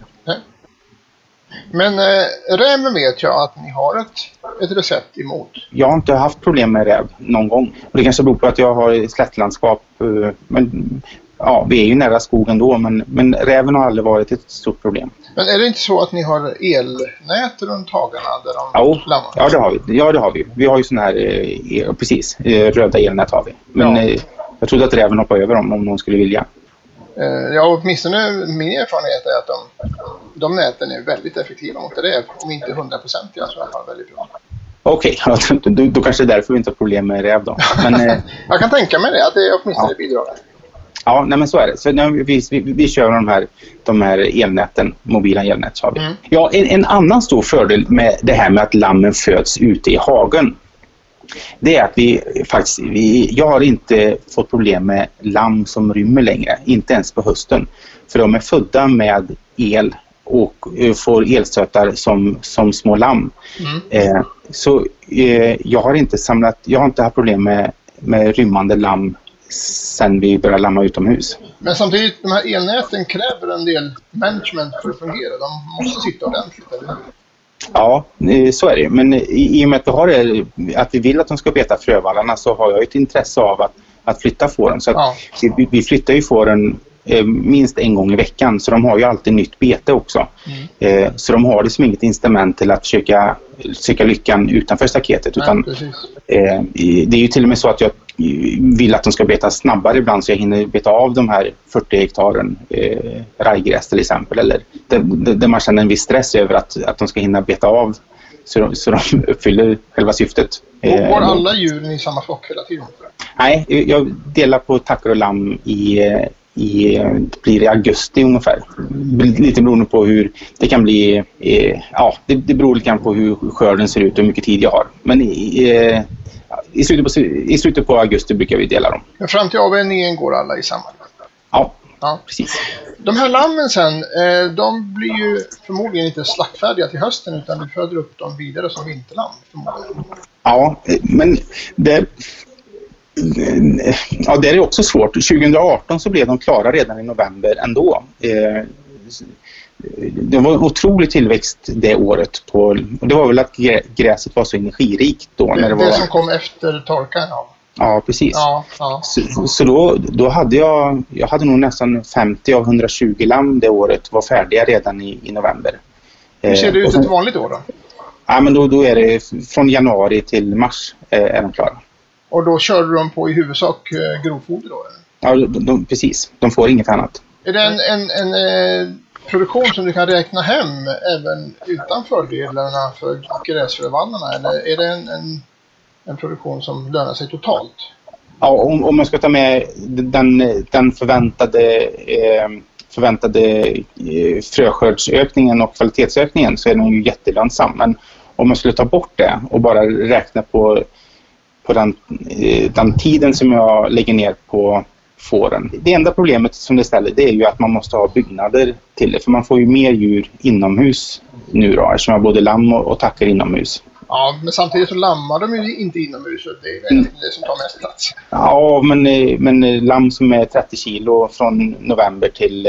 Men eh, räven vet jag att ni har ett, ett recept emot. Jag har inte haft problem med räv någon gång. Och det kanske beror på att jag har slättlandskap. Eh, men, ja, vi är ju nära skogen då, men, men räven har aldrig varit ett stort problem. Men är det inte så att ni har elnät runt hagarna där de lammar? ja, det har vi. Ja, det har vi. Vi har ju sådana här, eh, precis, eh, röda elnät har vi. Men Ja. eh, jag trodde att räven hoppade över dem om någon skulle vilja. Eh, Ja, åtminstone min erfarenhet är att de, de näten är väldigt effektiva mot räv. Om inte hundraprocentiga så i alla fall väldigt bra. Okej, ja, då, kanske det är därför vi inte har problem med räv då. Men, eh, Jag kan tänka mig det, att det åtminstone Ja. bidrar. ja, nej, men så är det. Så, nej, vi, vi, vi kör de här, de här elnäten, mobila elnät har vi. Mm. Ja, en, en annan stor fördel med det här med att lammen föds ute i hagen det är att vi faktiskt, vi, jag har inte fått problem med lamm som rymmer längre, inte ens på hösten. För de är födda med el och eh, får elstötar som, som små lamm. Mm. Eh, så eh, jag har inte samlat, jag har inte haft problem med, med rymmande lamm sen vi började lamma utomhus. Men samtidigt, de här elnäten kräver en del management för att fungera. De måste sitta ordentligt, eller hur? Ja, så är det. Men i, i och med att vi, har det, att vi vill att de ska beta frövallarna så har jag ett intresse av att, att flytta fåren. Så Ja. vi, vi flyttar ju fåren minst en gång i veckan. Så de har ju alltid nytt bete också. Mm. Eh, så de har liksom inget incitament till att försöka söka lyckan utanför staketet. Nej, Utan, eh, det är ju till och med så att jag vill att de ska beta snabbare ibland så jag hinner beta av de här 40 hektaren eh, rajgräs till exempel. Eller där, där man känner en viss stress över att, att de ska hinna beta av så de, så de uppfyller själva syftet. Eh, går alla djuren i samma flock hela tiden? Nej, jag delar på tackor och lamm i, i, blir i augusti ungefär. Lite beroende på hur det kan bli. eh, Ja, det, det beror lite grann på hur skörden ser ut och hur mycket tid jag har. Men eh, i, slutet, på, i slutet på augusti brukar vi dela dem. Men fram till avvänjningen går alla i samma? Ja, Ja. precis. De här lammen sen, eh, de blir ju förmodligen inte slaktfärdiga till hösten utan du föder upp dem vidare som vinterlamm. Förmodligen. Ja, eh, men det, ja, det är också svårt. 2018 så blev de klara redan i november ändå. Eh, Det var otrolig tillväxt det året. På, och det var väl att grä- gräset var så energirikt då. När Det, det var, det som kom efter torkan, ja. Ja, precis. Ja, ja. Så, så då, då hade jag, jag hade nog nästan 50 av 120 lamm det året var färdiga redan i, i november. Hur ser det Eh, ut sen- ett vanligt år då? Ja, men då, då är det från januari till mars eh, är de klara. Och då körde de på i huvudsak eh, grovfoder då? Eller? Ja, de, de, precis. De får inget annat. Är det en, en, en eh, produktion som du kan räkna hem även utan fördelarna för gräsfrövallarna? Eller är det en, en, en produktion som lönar sig totalt? Ja, om, om man ska ta med den, den förväntade, eh, förväntade eh, fröskördsökningen och kvalitetsökningen så är den ju jättelönsam. Men om man skulle ta bort det och bara räkna på, på den, eh, den tiden som jag lägger ner på fåren. Det enda problemet som det ställer det är ju att man måste ha byggnader till det. För man får ju mer djur inomhus nu då eftersom jag har både lamm och, och tackor inomhus. Ja, men samtidigt så lammar de ju inte inomhus och det är väl det som tar mest plats. Ja, men, eh, men eh, lamm som är 30 kilo från november till,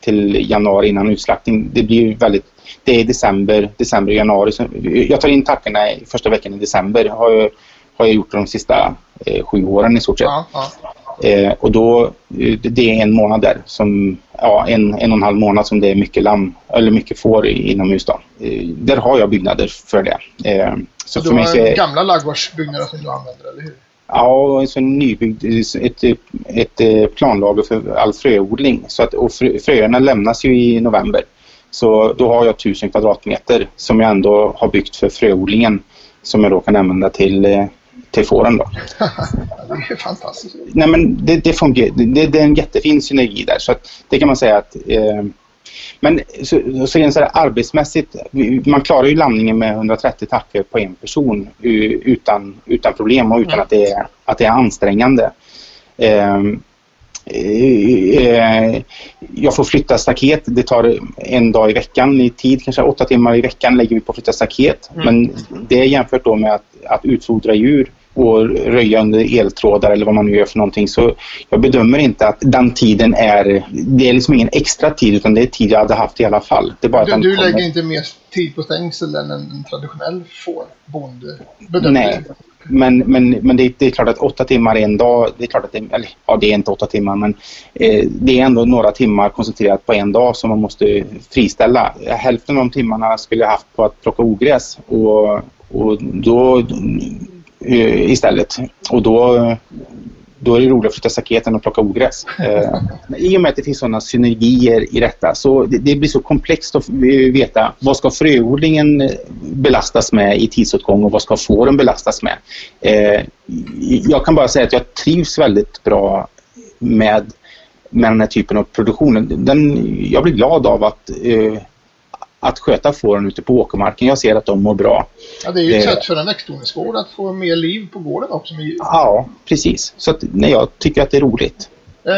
till januari innan utslaktning, det blir ju väldigt... Det är december, december januari. Så jag tar in tackorna i första veckan i december. Har har jag gjort de sista eh, sju åren i stort sett. Ja, ja. Eh, och då, eh, det är en månad där, som, ja, en, en och en halv månad som det är mycket lamm, eller mycket får inomhus. Då. Eh, där har jag byggnader för det. Eh, så Så för du mig har är, gamla ladugårdsbyggnader som du använder, eller hur? Ja, sån nybyggd, ett, ett eh, planlager för all fröodling. Så att, och frö, fröerna lämnas ju i november. Så då har jag 1000 kvadratmeter som jag ändå har byggt för fröodlingen som jag då kan använda till, eh, till fåren. Då. Det är fantastiskt. Nej, men det, det, fungerar, det, det är en jättefin synergi där. Så att det kan man säga att eh, men så, så rent så här arbetsmässigt, man klarar ju landningen med 130 tackor på en person utan, utan problem och utan Mm. att, det är, att det är ansträngande. Eh, jag får flytta staket. Det tar en dag i veckan i tid, kanske åtta timmar i veckan lägger vi på att flytta staket. Mm. Men det är jämfört då med att, att utfodra djur och röja under eltrådar eller vad man nu gör för någonting. Så jag bedömer inte att den tiden är, det är liksom ingen extra tid utan det är tid jag hade haft i alla fall. Det är bara att Du, du lägger inte mer tid på stängsel än en, en traditionell fårbonde bedömer Nej. Men, men, men det, det är klart att åtta timmar en dag, det är klart att det, eller, ja, det är inte åtta timmar men eh, det är ändå några timmar koncentrerat på en dag som man måste friställa. Hälften av de timmarna skulle jag haft på att plocka ogräs och, och då eh, istället. Och då, då är det roligare att flytta staketen och plocka ogräs. Eh, I och med att det finns sådana synergier i detta så det, det blir så komplext att veta vad ska fröodlingen eh, belastas med i tidsåtgång och vad ska fåren belastas med. Eh, jag kan bara säga att jag trivs väldigt bra med, med den här typen av produktion. Den, jag blir glad av att, eh, att sköta fåren ute på åkermarken. Jag ser att de mår bra. Ja, det är ju ett Eh. sätt för en växtodlingsgård att få mer liv på gården också med djur. Ja, precis. Så att, nej, jag tycker att det är roligt. Eh,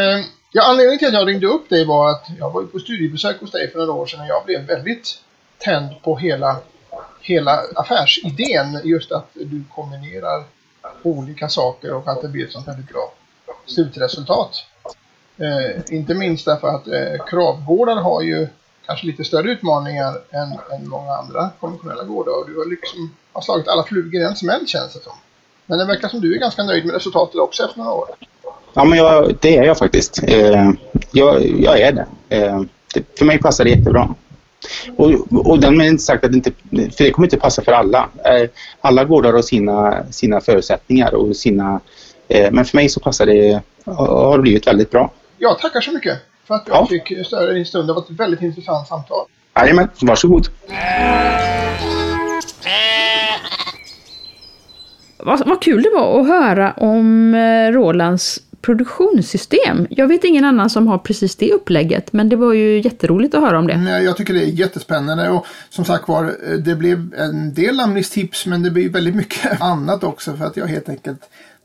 ja, anledningen till att jag ringde upp dig var att jag var på studiebesök hos dig för några år sedan och jag blev väldigt tänd på hela, hela affärsidén. Just att du kombinerar olika saker och att det blir ett sånt väldigt bra slutresultat. Eh, inte minst därför att eh, kravgårdar har ju kanske lite större utmaningar än, än många andra konventionella gårdar och du har liksom har slagit alla flugor i en smäll känns det som. Men det verkar som du är ganska nöjd med resultatet också efter några år. Ja, men jag, det är jag faktiskt. Eh, jag, jag är det. Eh, det. För mig passar det jättebra. Och, och därmed inte sagt att det inte, för det kommer inte passa för alla. Eh, alla gårdar har sina, sina förutsättningar och sina, eh, men för mig så passar det, har det blivit väldigt bra. Ja, tackar så mycket för att jag ja. fick störa din stund. Det var ett väldigt intressant samtal. Jajamän, varsågod. Vad, vad kul det var att höra om eh, Rolands produktionssystem. Jag vet ingen annan som har precis det upplägget, men det var ju jätteroligt att höra om det. Jag tycker det är jättespännande och som sagt var, eh, det blev en del namnlisttips, men det blir väldigt mycket annat också för att jag helt enkelt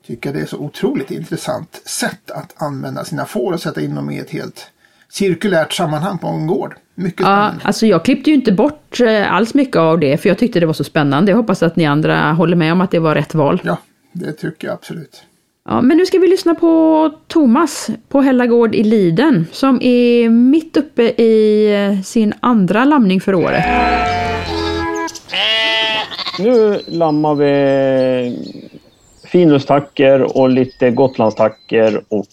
tycker det är så otroligt intressant sätt att använda sina får och sätta in dem i ett helt cirkulärt sammanhang på en gård. Mycket spännande. Ja, alltså jag klippte ju inte bort eh, alls mycket av det, för jag tyckte det var så spännande. Jag hoppas att ni andra håller med om att det var rätt val. Ja, det tycker jag absolut. Ja, men nu ska vi lyssna på Thomas på Hällagård i Liden som är mitt uppe i eh, sin andra lamning för året. Nu lammar vi finustacker och lite gotlandstacker och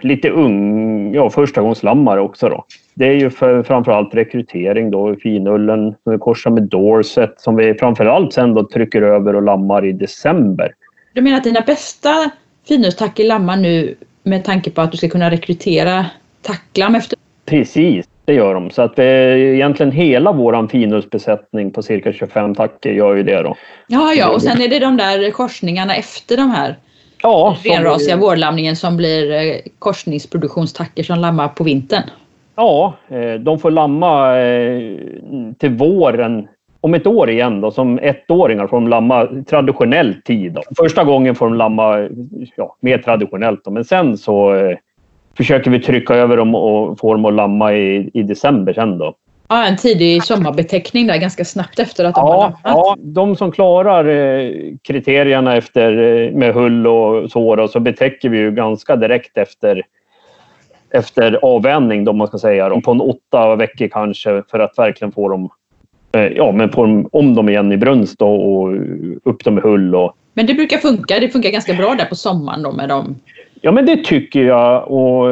lite ung, ja förstagångslammare också då. Det är ju för, framförallt rekrytering då, finullen som vi korsar med Dorset som vi framförallt sen då trycker över och lammar i december. Du menar att dina bästa finustacker lammar nu med tanke på att du ska kunna rekrytera tacklam efter? Precis, det gör de. Så att vi, egentligen hela våran finusbesättning på cirka 25 tacker gör ju det då. Ja, ja, och sen är det de där korsningarna efter de här ja, renrasiga vi... vårlamningen som blir eh, korsningsproduktionstacker som lammar på vintern. Ja, eh, de får lamma eh, till våren om ett år igen då, som ettåringar får de lamma traditionell tid. Då. Första gången får de lamma ja, mer traditionellt då, men sen så eh, försöker vi trycka över dem och få dem att lamma i, i december sen då. Ja, en tidig sommarbeteckning där ganska snabbt efter att de ja, har lammat. Ja, de som klarar eh, kriterierna efter eh, med hull och så, då, så betäcker vi ju ganska direkt efter efter avvänjning då man ska säga, på en åtta veckor kanske för att verkligen få dem Eh, ja, men på, om dem igen i brunst och upp dem i hull. Och... Men det brukar funka. Det funkar ganska bra där på sommaren då med dem. Ja, men det tycker jag och,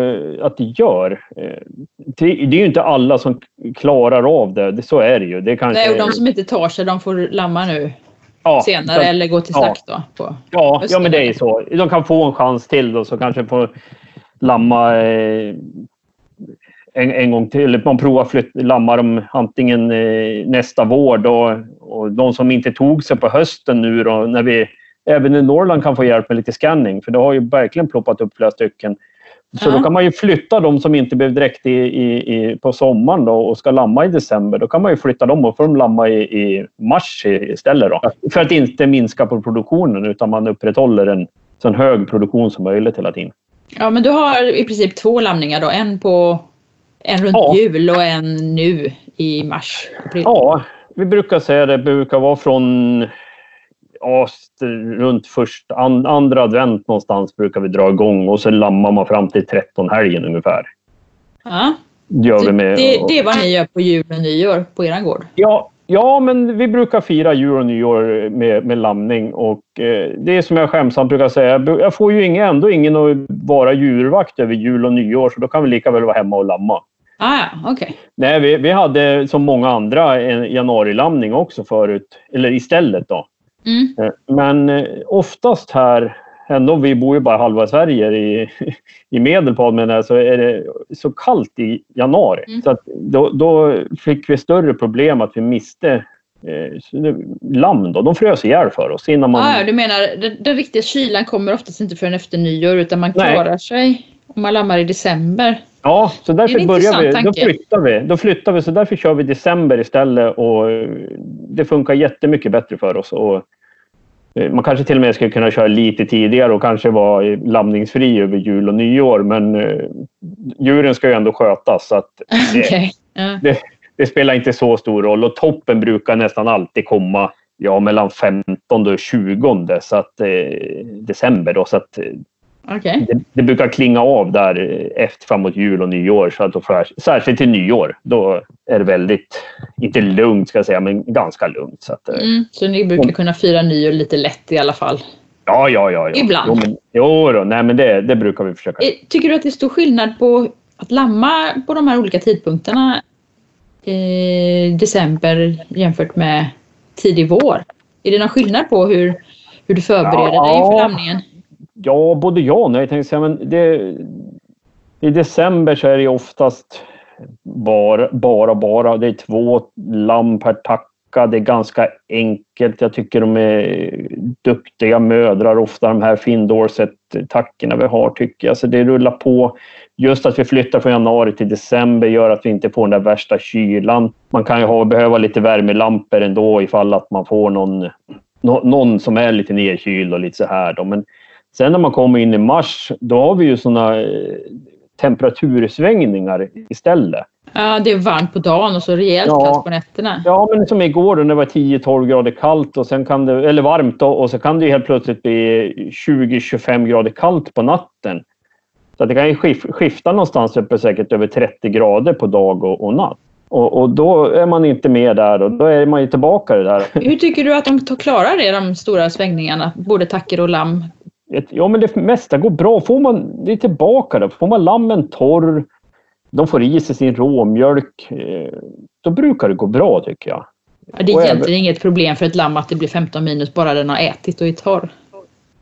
att det gör. Eh, det är ju inte alla som klarar av det. Så är det ju. Det kanske... Nej, och de som inte tar sig, de får lamma nu ja, senare så... eller gå till slakt ja. då? På ja, ja, men det är så. De kan få en chans till då, så kanske få lamma eh, en, en gång till. Man provar flytt, lamma dem antingen eh, nästa vår då, och de som inte tog sig på hösten nu då, när vi även i Norrland kan få hjälp med lite scanning, för det har ju verkligen ploppat upp flera stycken. Så ja. då kan man ju flytta de som inte blev direkt i, i, i, på sommaren då och ska lamma i december. Då kan man ju flytta dem och få dem lamma i, i mars istället. Då. För att inte minska på produktionen utan man upprätthåller en så hög produktion som möjligt hela tiden. Ja, men du har i princip två lamningar då. En på en runt ja. jul och en nu i mars? April. Ja, vi brukar säga det brukar vara från ja, runt först, and, andra advent någonstans brukar vi dra igång och så lammar man fram till 13 helgen ungefär. Ja. Gör vi med, det, det är vad ni gör på jul och nyår på er gård? Ja, Ja, men vi brukar fira jul och nyår med, med lamning och eh, det är som jag skämsamt brukar säga. Jag får ju ingen, ändå ingen att vara djurvakt över jul och nyår så då kan vi lika väl vara hemma och lamma. Ah. Okay. Nej, vi, vi hade som många andra en januarilamning också förut, eller istället då. Mm. Eh, men eh, oftast här, ändå vi bor ju bara halva Sverige i, i Medelpad men så är det så kallt i januari. Mm. Så då, då, fick vi större problem att vi miste eh, lamm då. De frös ihjäl för oss innan man... Ah, du menar den, den riktiga kylan kommer oftast inte förrän efter nyår utan man klarar Nej. sig man lammar i december? Ja, så därför börjar vi. Då flyttar vi. Då flyttar vi, så därför kör vi december istället och det funkar jättemycket bättre för oss. Och eh, man kanske till och med skulle kunna köra lite tidigare och kanske vara lamningsfri över jul och nyår, men eh, djuren ska ju ändå skötas. Så att det, okay. ja. det, det, spelar inte så stor roll och toppen brukar nästan alltid komma ja, mellan 15 och 20 så att, eh, december. Då, så att, Okay. Det, det, brukar klinga av där efter framåt jul och nyår. Så att då för, särskilt till nyår. Då är det väldigt, inte lugnt ska jag säga, men ganska lugnt. Så, att, mm, så ni brukar kunna fira nyår lite lätt i alla fall? Ja, ja, ja. ja. Ibland. Jo, men, jo då, nej, men det, det brukar vi försöka. Eh, Tycker du att det är stor skillnad på att lamma på de här olika tidpunkterna i december jämfört med tidig vår? Är det någon skillnad på hur, hur du förbereder Ja. dig inför lamningen? Ja, både ja och nej. Jag tänkte säga, men det, I december så är det oftast bara, bara, bara. Det är två lamm per tacka. Det är ganska enkelt. Jag tycker de är duktiga mödrar, ofta de här Findorset-tackorna vi har tycker jag. Så det rullar på. Just att vi flyttar från januari till december gör att vi inte får den där värsta kylan. Man kan ju ha, behöva lite värmelampor ändå ifall att man får någon, någon som är lite nedkyld och lite så här. Då. Men sen när man kommer in i mars, då har vi ju såna eh, temperatursvängningar istället. Ja, det är varmt på dagen och så rejält Ja. kallt på nätterna. Ja, men som igår då när det var 10-12 grader kallt och sen kan det, eller varmt då, och så kan det ju helt plötsligt bli 20-25 grader kallt på natten. Så att det kan ju skif- skifta någonstans uppe säkert över 30 grader på dag och, och natt. Och, och då är man inte med där och då är man ju tillbaka i det där. Hur tycker du att de klarar det, de stora svängningarna? Både tacker och lamm. Ett- Ja, men det mesta går bra. Får man det är tillbaka då, får man lammen torr, de får i sig sin råmjölk, eh, då brukar det gå bra tycker jag. Ja, det är Och även- egentligen inget problem för ett lamm att det blir 15 minus bara den har ätit och är torr.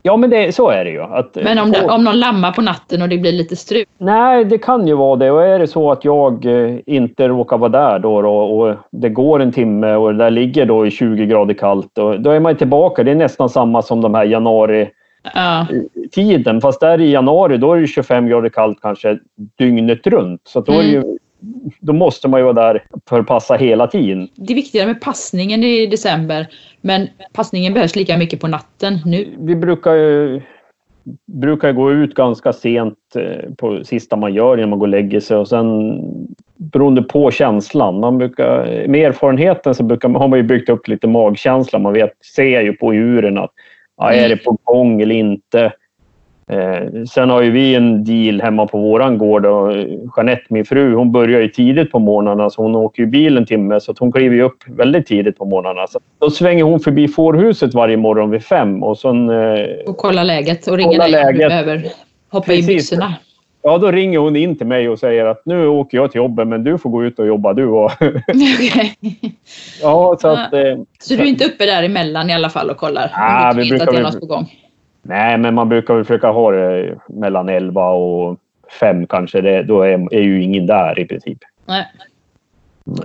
Ja, men det, så är det ju. Att, Men om, det, om någon lammar på natten och det blir lite strul. Nej, det kan ju vara det. Och är det så att jag eh, inte råkar vara där då, då och det går en timme och det där ligger då i 20 grader kallt, och då är man tillbaka. Det är nästan samma som de här januari-tiden. Ja, Fast där i januari då är det 25 grader kallt kanske dygnet runt. Så då, det ju, då måste man ju vara där för att passa hela tiden. det är viktigare med passningen i december. Men passningen behövs lika mycket på natten nu. Vi brukar ju, brukar gå ut ganska sent eh, på sista man gör innan man går och lägger sig och sen beroende på känslan. Man brukar, med erfarenheten så brukar, har man ju byggt upp lite magkänsla. Man vet, ser ju på djuren att ja, är det på gång eller inte. Eh, sen har ju vi en deal hemma på våran gård och Jeanette, min fru, hon börjar ju tidigt på morgnarna så hon åker ju bil en timme så hon kliver upp väldigt tidigt på morgnarna. Så då svänger hon förbi fårhuset varje morgon vid fem och sen eh, Och kolla läget och Kolla dig om du behöver hoppa Precis. i byxorna. Ja, då ringer hon in till mig och säger att nu åker jag till jobbet men du får gå ut och jobba du. Och, Okej. ja, så att, eh, Så du är inte uppe däremellan i alla fall och kollar? Du vi att brukar det är väl- något på gång? nej, men man brukar försöka ha det mellan 11 och 5 kanske. Det, då är, är ju ingen där i princip. Nej.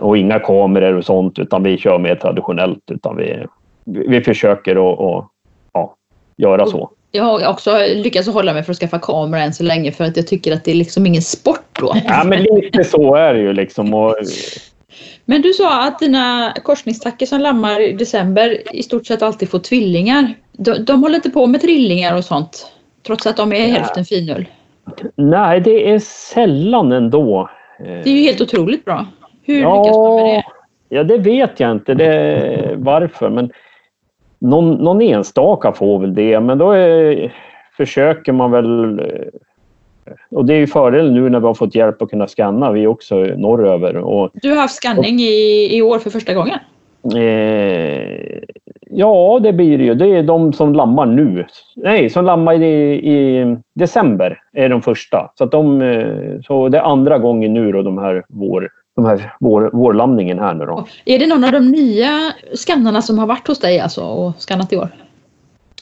Och inga kameror och sånt utan vi kör mer traditionellt. Utan vi, vi försöker att att, ja, göra så. Jag har också lyckats hålla mig för att skaffa kamera än så länge för att jag tycker att det är liksom ingen sport då. Ja, men lite så är det ju liksom. Och, Men du sa att dina korsningstackor som lammar i december i stort sett alltid får tvillingar. De, de håller inte på med trillingar och sånt? Trots att de är hälften finull. nej, det är sällan ändå. Det är ju helt otroligt bra. Hur Ja. lyckas man med det? Ja, det vet jag inte det, varför. Men någon, någon enstaka får väl det. Men då är, försöker man väl... eh, Och det är ju fördelen nu när vi har fått hjälp att kunna scanna, vi också norröver. Och, Du har haft scanning i, i år för första gången? eh, ja, det blir det ju. Det är de som lammar nu. Nej, som lammar i, i december är de första. Så, de, eh, så det är andra gången nu då, de här vår, de här vår, vårlamningen här nu då. Är det någon av de nya skannarna som har varit hos dig alltså och skannat i år?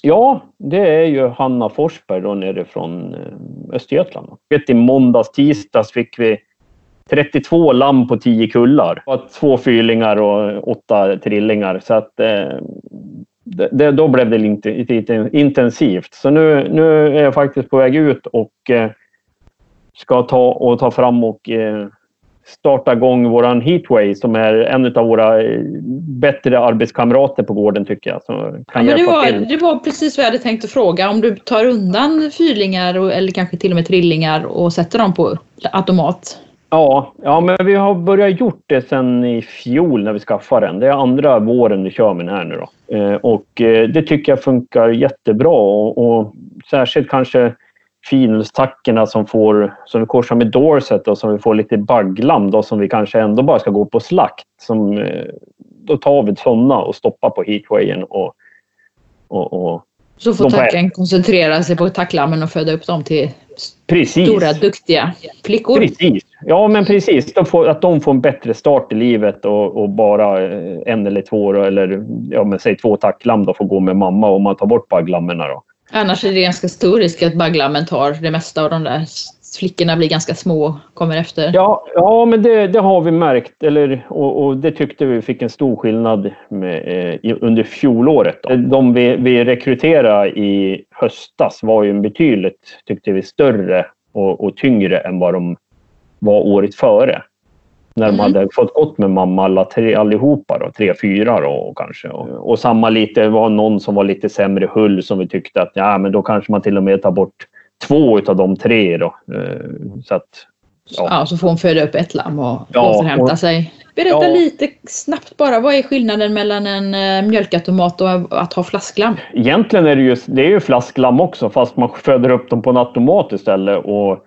Ja, det är ju Hanna Forsberg då nere från eh, Östergötland. I måndags, tisdags fick vi 32 lamm på 10 kullar. Två fyrlingar och åtta trillingar. Så att, eh, det, det, då blev det lite, lite intensivt. Så nu, nu är jag faktiskt på väg ut och eh, ska ta, och ta fram och eh, starta igång våran Heatway som är en av våra eh, bättre arbetskamrater på gården tycker jag. Som kan Ja, men det, var, det var precis vad jag hade tänkt att fråga. Om du tar undan fyrlingar och, eller kanske till och med trillingar och sätter dem på automat. Ja, ja, men vi har börjat gjort det sedan i fjol när vi skaffade den. Det är andra våren vi kör med den här nu då. Eh, och eh, det tycker jag funkar jättebra och, och särskilt kanske finulstackorna som får, som vi korsar med Dorset och som vi får lite bagglam då som vi kanske ändå bara ska gå på slakt. Som, eh, då tar vi sådana och stoppar på heatwayen och, och, och Så får tacken koncentrera sig på tacklammen och föda upp dem till Precis. stora, duktiga flickor. Precis. Ja, men precis. De får, att de får en bättre start i livet och, och bara eh, en eller två eller ja, men säg två tacklam då får gå med mamma om man tar bort bagglammorna då. Annars är det ganska stor risk att bagglammen tar det mesta av de där flickorna blir ganska små och kommer efter. Ja, ja men det, det har vi märkt eller, och, och det tyckte vi fick en stor skillnad med, eh, under fjolåret. Då. De vi, vi rekryterade i höstas var ju en betydligt, tyckte vi, större och, och tyngre än vad de var året före. När de Mhm. hade fått gått med mamma alla tre, allihopa, då, tre, fyra då, kanske. Och, och samma lite, det var någon som var lite sämre hull som vi tyckte att ja, men då kanske man till och med tar bort två av de tre. Då. Eh, Så att, Ja. ja. så får hon föda upp ett lamm och Ja, återhämta och- sig. Berätta Ja. lite snabbt bara, vad är skillnaden mellan en eh, mjölkautomat och att ha flasklamm? Egentligen är det ju, det är ju flasklamm också fast man föder upp dem på en automat istället. Och,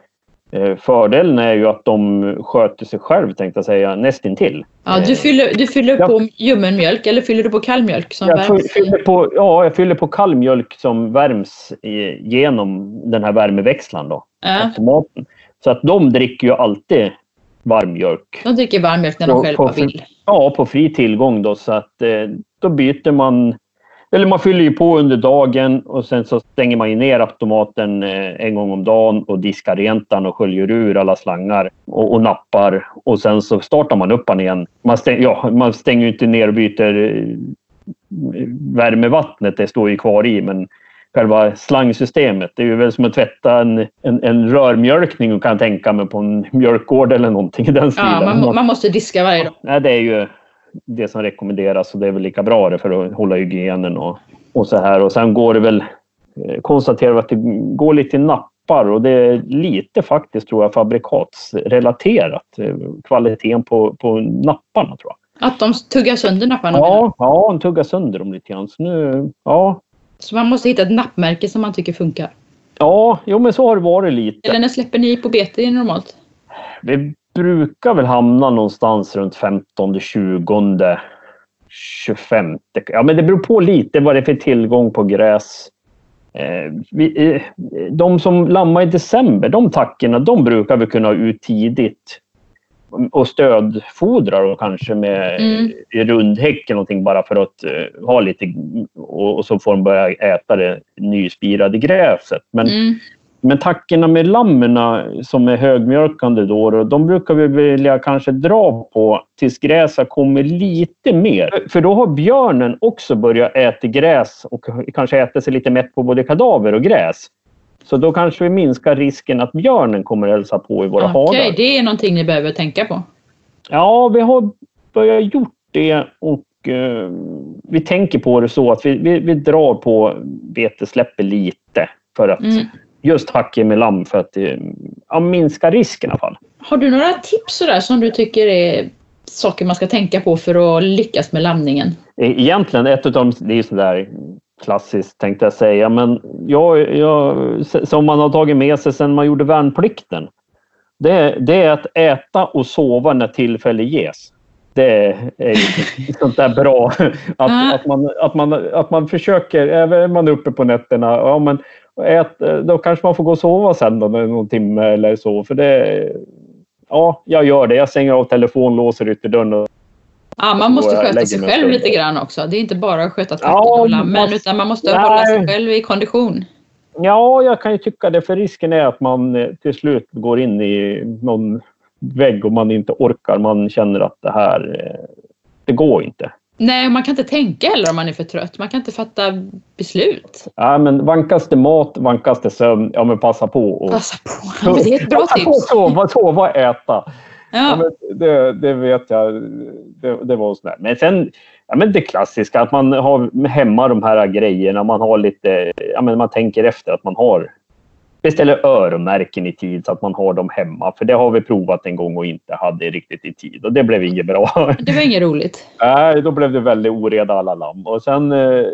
fördelen är ju att de sköter sig själv tänkte jag säga, nästintill. Ja, du Eh, fyller, du fyller ja. på ljummen mjölk eller fyller du på kallmjölk som Jag värms? fy- fyller på, ja, jag fyller på kall mjölk som värms genom den här värmeväxlaren då, automaten. Så att de dricker ju alltid varm mjölk. de dricker varm mjölk när de På- själva på- vill. Ja, på fri tillgång då så att eh, då byter man eller man fyller ju på under dagen och sen så stänger man ju ner automaten eh, en gång om dagen och diskar rent den och sköljer ur alla slangar och, och nappar och sen så startar man upp den igen. Man, stäng, ja, man stänger ju inte ner och byter eh, värmevattnet, det står ju kvar i men själva slangsystemet. Det är ju väl som att tvätta en, en, en rörmjölkning kan jag tänka mig på en mjölkgård eller någonting i den stilen. Ja, man, man måste diska varje dag. Nej, det är ju det som rekommenderas och det är väl lika bra det för att hålla hygienen och, och så här. Och sen går det väl, eh, konstaterar att det går lite i nappar och det är lite faktiskt tror jag fabrikatsrelaterat. eh, Kvaliteten på, på napparna tror jag. Att de tuggar sönder napparna. Ja, ja, han tuggar sönder dem lite grann. Så nu, ja, Så man måste hitta ett nappmärke som man tycker funkar. ja, jo men så har det varit lite. Eller när släpper ni på bete normalt? Vi brukar väl hamna någonstans runt 15, 20, 25. Ja, men det beror på lite vad det är för tillgång på gräs. Eh, eh, de som lammar i december, de tackorna, de brukar vi kunna ha ut tidigt. Och stödfodra då kanske med Mm. i rundhäck eller någonting bara för att eh, ha lite och, och så får de börja äta det nyspirade gräset. Men Mm. Men tackorna med lammerna som är högmjölkande då, de brukar vi vilja kanske dra på tills gräset kommer lite mer. För då har björnen också börjat äta gräs och kanske äta sig lite mätt på både kadaver och gräs. Så då kanske vi minskar risken att björnen kommer att hälsa på i våra Okej, hagar. det är någonting ni behöver tänka på. Ja, vi har börjat gjort det och eh, vi tänker på det så att vi, vi, vi drar på betesläppet lite för att Mm. Just hacka med lamm för att eh, ja, minska risken i alla fall. Har du några tips sådär som du tycker är saker man ska tänka på för att lyckas med lamningen? E- Egentligen, ett av dem, det är sådär klassiskt tänkte jag säga, men jag, jag, som man har tagit med sig sedan man gjorde värnplikten. Det, det är att äta och sova när tillfälle ges. Det är sånt där bra. Att, Ja. att, man, att, man, att man försöker, även om man är uppe på nätterna, ja, men ät, då kanske man får gå och sova sen då, någon timme eller så. För det, ja, jag gör det. Jag stänger av telefon, låser ytterdörren och Ja, man måste sköta sig själv lite grann också. Det är inte bara att sköta tacken Ja, fast- utan man måste Nej. hålla sig själv i kondition. Ja, jag kan ju tycka det. För risken är att man eh, till slut går in i någon vägg och man inte orkar. Man känner att det här, eh, det går inte. Nej, man kan inte tänka heller om man är för trött. Man kan inte fatta beslut. Ja, men vankas det mat, vankas det sömn, ja men passa på. Och, Passa på. Ja, men det är ett bra på tips. sova, sova äta. Ja, Ja. men det, det vet jag. Det, det var sådär. Men sen, ja, men det klassiska att man har hemma de här grejerna. Man har lite, ja, men man tänker efter att man har beställer öronmärken i tid så att man har dem hemma. För det har vi provat en gång och inte hade riktigt i tid och det blev inget bra. Det var inget roligt. Nej, då blev det väldigt oreda alla lamm. Och sen eh,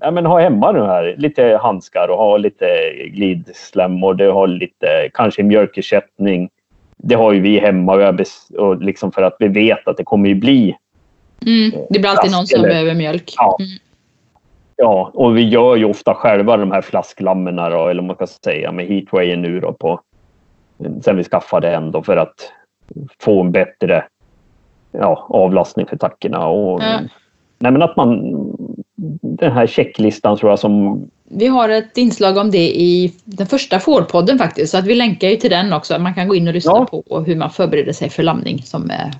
ja, men ha hemma de här, lite handskar och ha lite glidslem och det har lite kanske mjölkersättning. Det har ju vi hemma och, och liksom för att vi vet att det kommer ju bli Mm. Det blir alltid någon som Eller- behöver mjölk. Ja. Mm. Ja, och vi gör ju ofta själva de här flasklammen då, eller man ska säga med heatwayen nu då på sen vi skaffade en då för att få en bättre ja, avlastning för tackorna. Och, Ja. Nej, men att man... Den här checklistan tror jag som... Vi har ett inslag om det i den första fårpodden faktiskt, så att vi länkar ju till den också. Man kan gå in och lyssna Ja. på hur man förbereder sig för lamning som eh,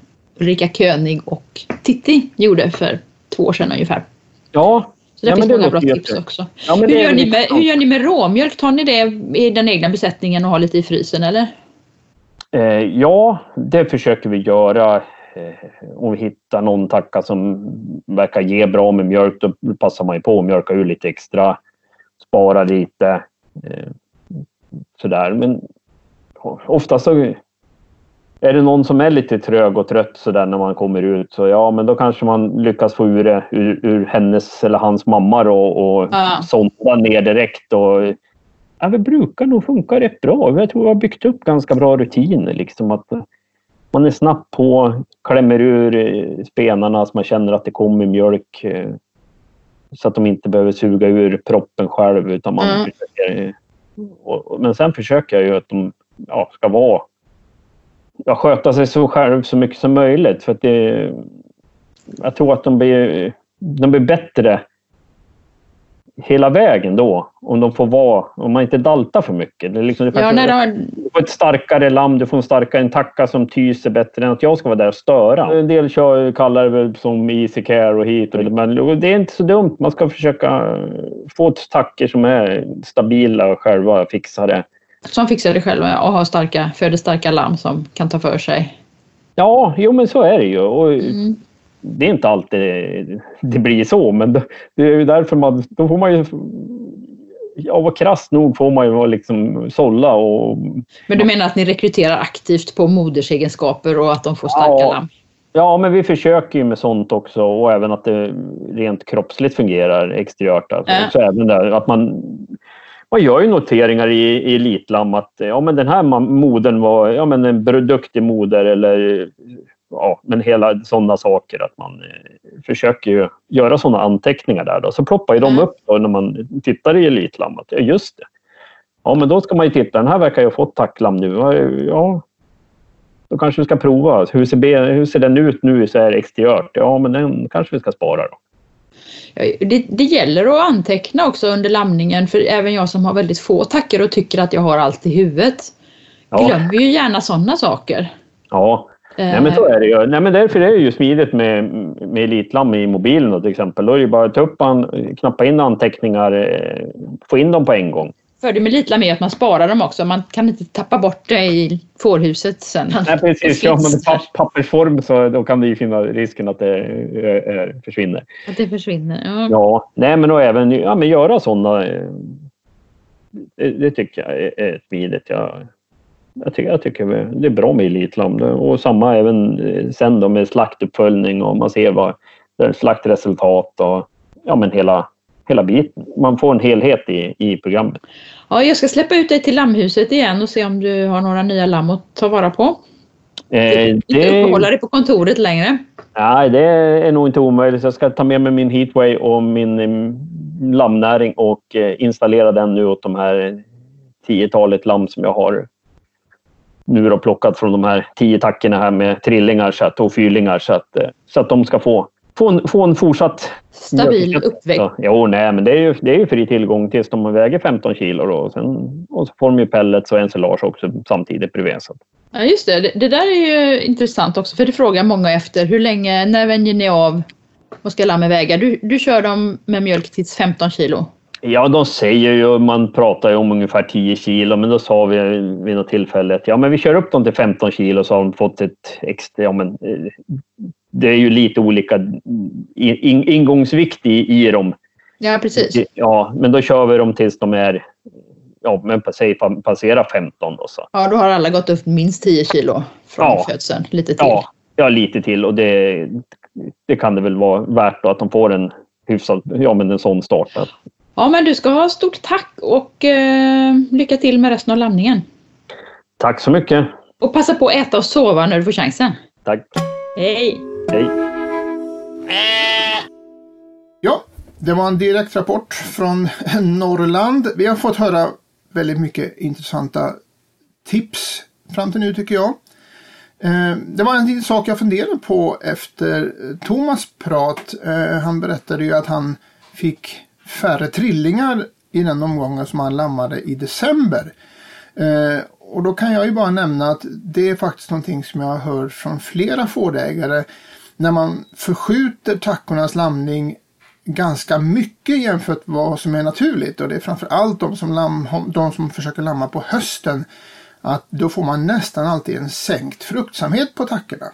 Ulrika König och Titti gjorde för två år sedan ungefär. Ja, Så det Ja, finns det många bra tips jätte- också. ja Hur det gör, ni med, liksom- hur gör ni med råmjölk? Tar ni det i den egna besättningen och har lite i frysen eller? Eh, ja, det försöker vi göra. Eh, om vi hittar någon tacka som verkar ge bra med mjölk, då passar man ju på att mjölka ur lite extra. Spara lite. Eh, sådär. Men ofta så är det någon som är lite trög och trött sådär när man kommer ut så ja, men då kanske man lyckas få ur det ur, ur hennes eller hans mamma då, och Ja. sonda ner direkt. Och, ja, det brukar nog funka rätt bra. Jag tror vi har byggt upp ganska bra rutiner. Liksom att man är snabbt på, klämmer ur spenarna så man känner att det kommer mjölk. eh, Så att de inte behöver suga ur proppen själv. Utan man Mm. försöker, och- men sen försöker jag ju att de ja, ska vara ja, sköta sig så själv så mycket som möjligt. För att det, jag tror att de blir, de blir bättre hela vägen då. Om de får vara, om man inte daltar för mycket. Det är liksom, det Ja, när har, du får ett starkare lamm, du får en starkare en tacka som tyser bättre än att jag ska vara där och störa. En del kör, kallar det väl som easy care och hit och men det är inte så dumt. Man ska försöka få ett tacker som är stabila och själva fixade. Som fixar det själva och har starka, föder starka lamm som kan ta för sig. Ja, jo men så är det ju. Och Mm. Det är inte alltid det blir så, men det är ju därför man... Då får man ju... Ja, vara krass nog får man ju liksom sålla och Men du menar att ni rekryterar aktivt på modersegenskaper och att de får starka Ja. lamm? Ja, men vi försöker ju med sånt också och även att det rent kroppsligt fungerar exteriört. Alltså. Så även där att man, man gör ju noteringar i, i Elitlam att ja, men den här modern var ja, men en duktig moder eller ja, men hela sådana saker. Att man eh, försöker ju göra sådana anteckningar där. Då. Så ploppar ju de Mm. upp då när man tittar i Elitlam. Att, ja, just det. Ja, men då ska man ju titta. Den här verkar ju ha fått tacklam nu. Ja, då kanske vi ska prova. Hur ser, hur ser den ut nu så här exteriört? Ja, men den kanske vi ska spara då. Ja, Det, det gäller att anteckna också under lamningen för även jag som har väldigt få tackor och tycker att jag har allt i huvudet Ja, glömmer ju gärna sådana saker. ja. Nej, men så är det ju. Nej, men därför är det ju smidigt med, med Elitlam i mobilen då, till exempel. Då är det bara att ta upp an, knappa in anteckningar, eh, få in dem på en gång. Fördel med Litlam är att man sparar dem också. Man kan inte tappa bort det i fårhuset sen. Nej, precis. Kör man papp, pappersform så då kan det ju finnas risken att det eh, eh, försvinner. Att det försvinner. Ja. Ja, nej men och även ja, men göra sådana. Det, det tycker jag är, smidigt. Jag, jag, tycker, jag tycker det är bra med Elitlam. Och samma även eh, sen då med slaktuppföljning och man ser vad slaktresultat och ja men hela, hela biten. Man får en helhet i, i programmet. Ja, jag ska släppa ut dig till lammhuset igen och se om du har några nya lamm att ta vara på. Eh, Inte uppehålla dig på kontoret längre. Nej, det är nog inte omöjligt. Jag ska ta med mig min Heatway och min eh, lammnäring och eh, installera den nu åt de här tiotalet lamm som jag har nu då plockat från de här tio tackorna här med trillingar så att, och fyrlingar så att, eh, så att de ska få, få, en, få en fortsatt Stabil uppväxt. Ja, jo, nej, men det är ju, det är ju fri tillgång tills de väger 15 kilo. Då, och, sen, och så får de ju pellets och ensilage också samtidigt bredvid. Så. Ja, just det. det. Det där är ju intressant också, för det frågar många efter. Hur länge, när vänjer ni av? Vad ska lammen väga? Du, du kör dem med mjölk tills 15 kilo. Ja, de säger ju, man pratar ju om ungefär 10 kilo, men då sa vi vid något tillfälle att ja, men vi kör upp dem till 15 kilo så har de fått ett extra, ja men eh, det är ju lite olika in, ingångsvikt i, i dem. Ja, precis. Ja, men då kör vi dem tills de är, ja men säg pa- passera 15 då så. Ja, då har alla gått upp minst 10 kilo från Ja. födseln. Lite till. Ja, ja, lite till och det, det kan det väl vara värt då att de får en hyfsad, ja men en sån start. Ja, men du ska ha stort tack och eh, lycka till med resten av lamningen. Tack så mycket. Och passa på att äta och sova när du får chansen. Tack. Hej! Hej. Ja, Det var en direkt rapport från Norrland. Vi har fått höra väldigt mycket intressanta tips fram till nu tycker jag. Eh, det var en sak jag funderade på efter Thomas prat. Eh, han berättade ju att han fick färre trillingar i den omgången som han lammade i december. Eh, och då kan jag ju bara nämna att det är faktiskt någonting som jag har hört från flera fårägare. När man förskjuter tackornas lamning ganska mycket jämfört med vad som är naturligt och det är framförallt de som, lam, de som försöker lamma på hösten att då får man nästan alltid en sänkt fruktsamhet på tackorna.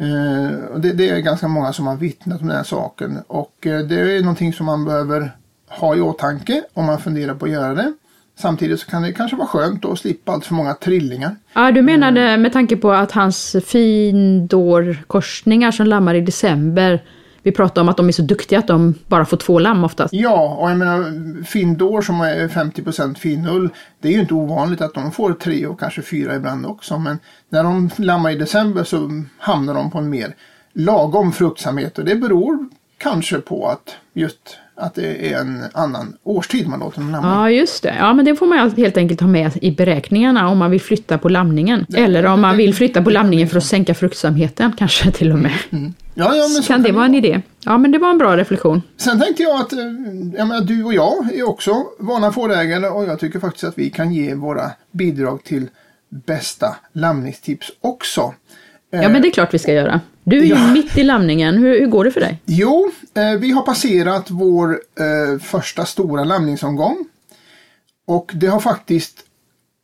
Eh, och det, det, är ganska många som har vittnat om den här saken och eh, det är någonting som man behöver ha i åtanke om man funderar på att göra det. Samtidigt så kan det kanske vara skönt att slippa allt för många trillingar. Ja, du menade med tanke på att hans findårkorsningar som lammar i december vi pratar om att de är så duktiga att de bara får två lamm oftast. Ja, och jag menar findår som är 50% finull, det är ju inte ovanligt att de får tre och kanske fyra ibland också. Men när de lammar i december så hamnar de på en mer lagom fruktsamhet och det beror kanske på att just att det är en annan årstid man låter dem lamma. Ja, just det. Ja, men det får man helt enkelt ha med i beräkningarna om man vill flytta på lamningen. Det, Eller om man vill flytta på lamningen för att sänka fruktsamheten kanske till och med. Mm. Ja, ja, men kan det vara en idé. Ja, men det var en bra reflektion. Sen tänkte jag att eh, jag menar, du och jag är också vana fårägare och jag tycker faktiskt att vi kan ge våra bidrag till bästa lamningstips också. Ja, men det är klart vi ska göra. Du är ju ja. mitt i lamningen. Hur, hur, går det för dig? Jo, eh, vi har passerat vår eh, första stora lamningsomgång. Och det har faktiskt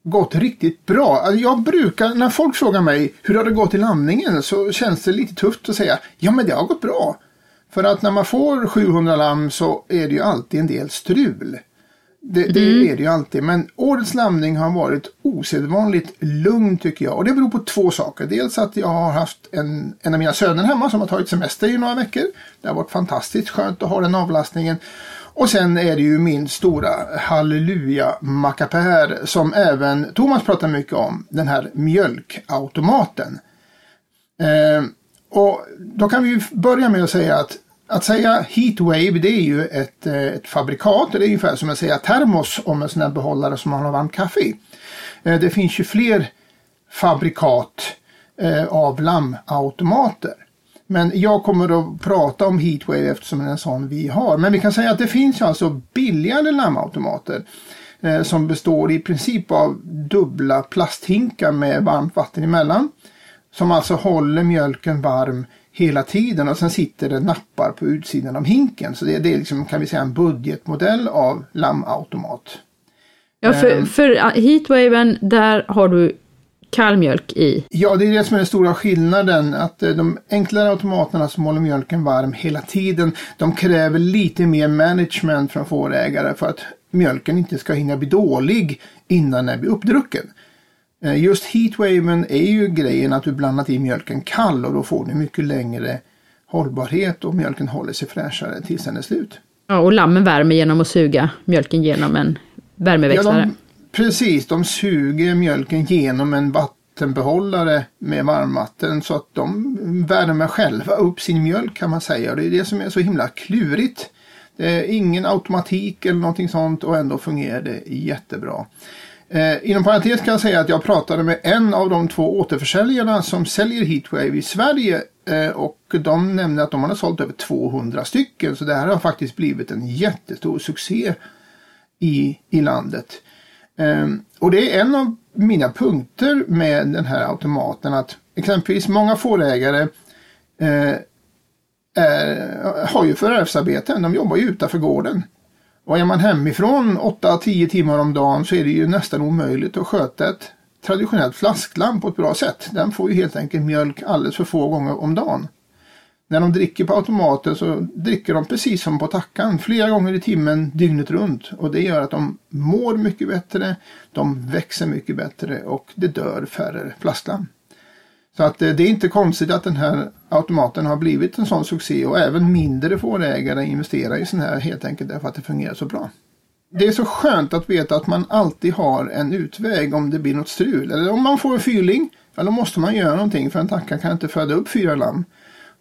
gått riktigt bra. Alltså jag brukar, när folk frågar mig hur har det gått i lamningen så känns det lite tufft att säga ja men det har gått bra. För att när man får 700 lamm så är det ju alltid en del strul. Det, det mm. är det ju alltid. Men årets lamning har varit osedvanligt lugn tycker jag. Och det beror på två saker. Dels att jag har haft en, en av mina söner hemma som har tagit semester i några veckor. Det har varit fantastiskt skönt att ha den avlastningen. Och sen är det ju min stora halleluja mackapär som även Thomas pratar mycket om. Den här mjölkautomaten. Eh, och då kan vi börja med att säga att att säga heatwave det är ju ett, eh, ett fabrikat. Det är ungefär som att säga termos om en sån här behållare som man har varmt kaffe i. Eh, det finns ju fler fabrikat eh, av lammautomater. Men jag kommer att prata om heatwave eftersom det är en sån vi har. Men vi kan säga att det finns alltså billigare lammautomater som består i princip av dubbla plasthinkar med varmt vatten emellan. Som alltså håller mjölken varm hela tiden och sen sitter det nappar på utsidan av hinken. Så det, det är liksom, kan vi säga en budgetmodell av lammautomat. Ja, för, ehm. för heatwaven, där har du kallmjölk i? Ja, det är det som är den stora skillnaden. Att eh, de enklare automaterna som håller mjölken varm hela tiden, de kräver lite mer management från fårägare för att mjölken inte ska hinna bli dålig innan den blir uppdrucken. Eh, just heatwaven är ju grejen att du blandat i mjölken kall och då får du mycket längre hållbarhet och mjölken håller sig fräschare tills den är slut. Ja, och lammen värmer genom att suga mjölken genom en värmeväxlare. Ja, de, precis, de suger mjölken genom en vattenbehållare med varmvatten så att de värmer själva upp sin mjölk kan man säga. Och det är det som är så himla klurigt. Det är ingen automatik eller någonting sånt och ändå fungerar det jättebra. Eh, inom parentes kan jag säga att jag pratade med en av de två återförsäljarna som säljer Heatwave i Sverige eh, och de nämnde att de hade sålt över 200 stycken så det här har faktiskt blivit en jättestor succé i, i landet. Eh, och det är en av mina punkter med den här automaten att exempelvis många fårägare eh, är, har ju förvärvsarbeten, de jobbar ju utanför gården. Och är man hemifrån 8-10 timmar om dagen så är det ju nästan omöjligt att sköta ett traditionellt flasklamm på ett bra sätt. Den får ju helt enkelt mjölk alldeles för få gånger om dagen. När de dricker på automaten så dricker de precis som på tackan flera gånger i timmen dygnet runt och det gör att de mår mycket bättre, de växer mycket bättre och det dör färre flasklamm. Så att eh, det är inte konstigt att den här automaten har blivit en sån succé och även mindre fårägare investerar i sån här helt enkelt därför att det fungerar så bra. Det är så skönt att veta att man alltid har en utväg om det blir något strul. Eller om man får en fyrling, ja då måste man göra någonting för en tacka kan inte föda upp fyra lamm.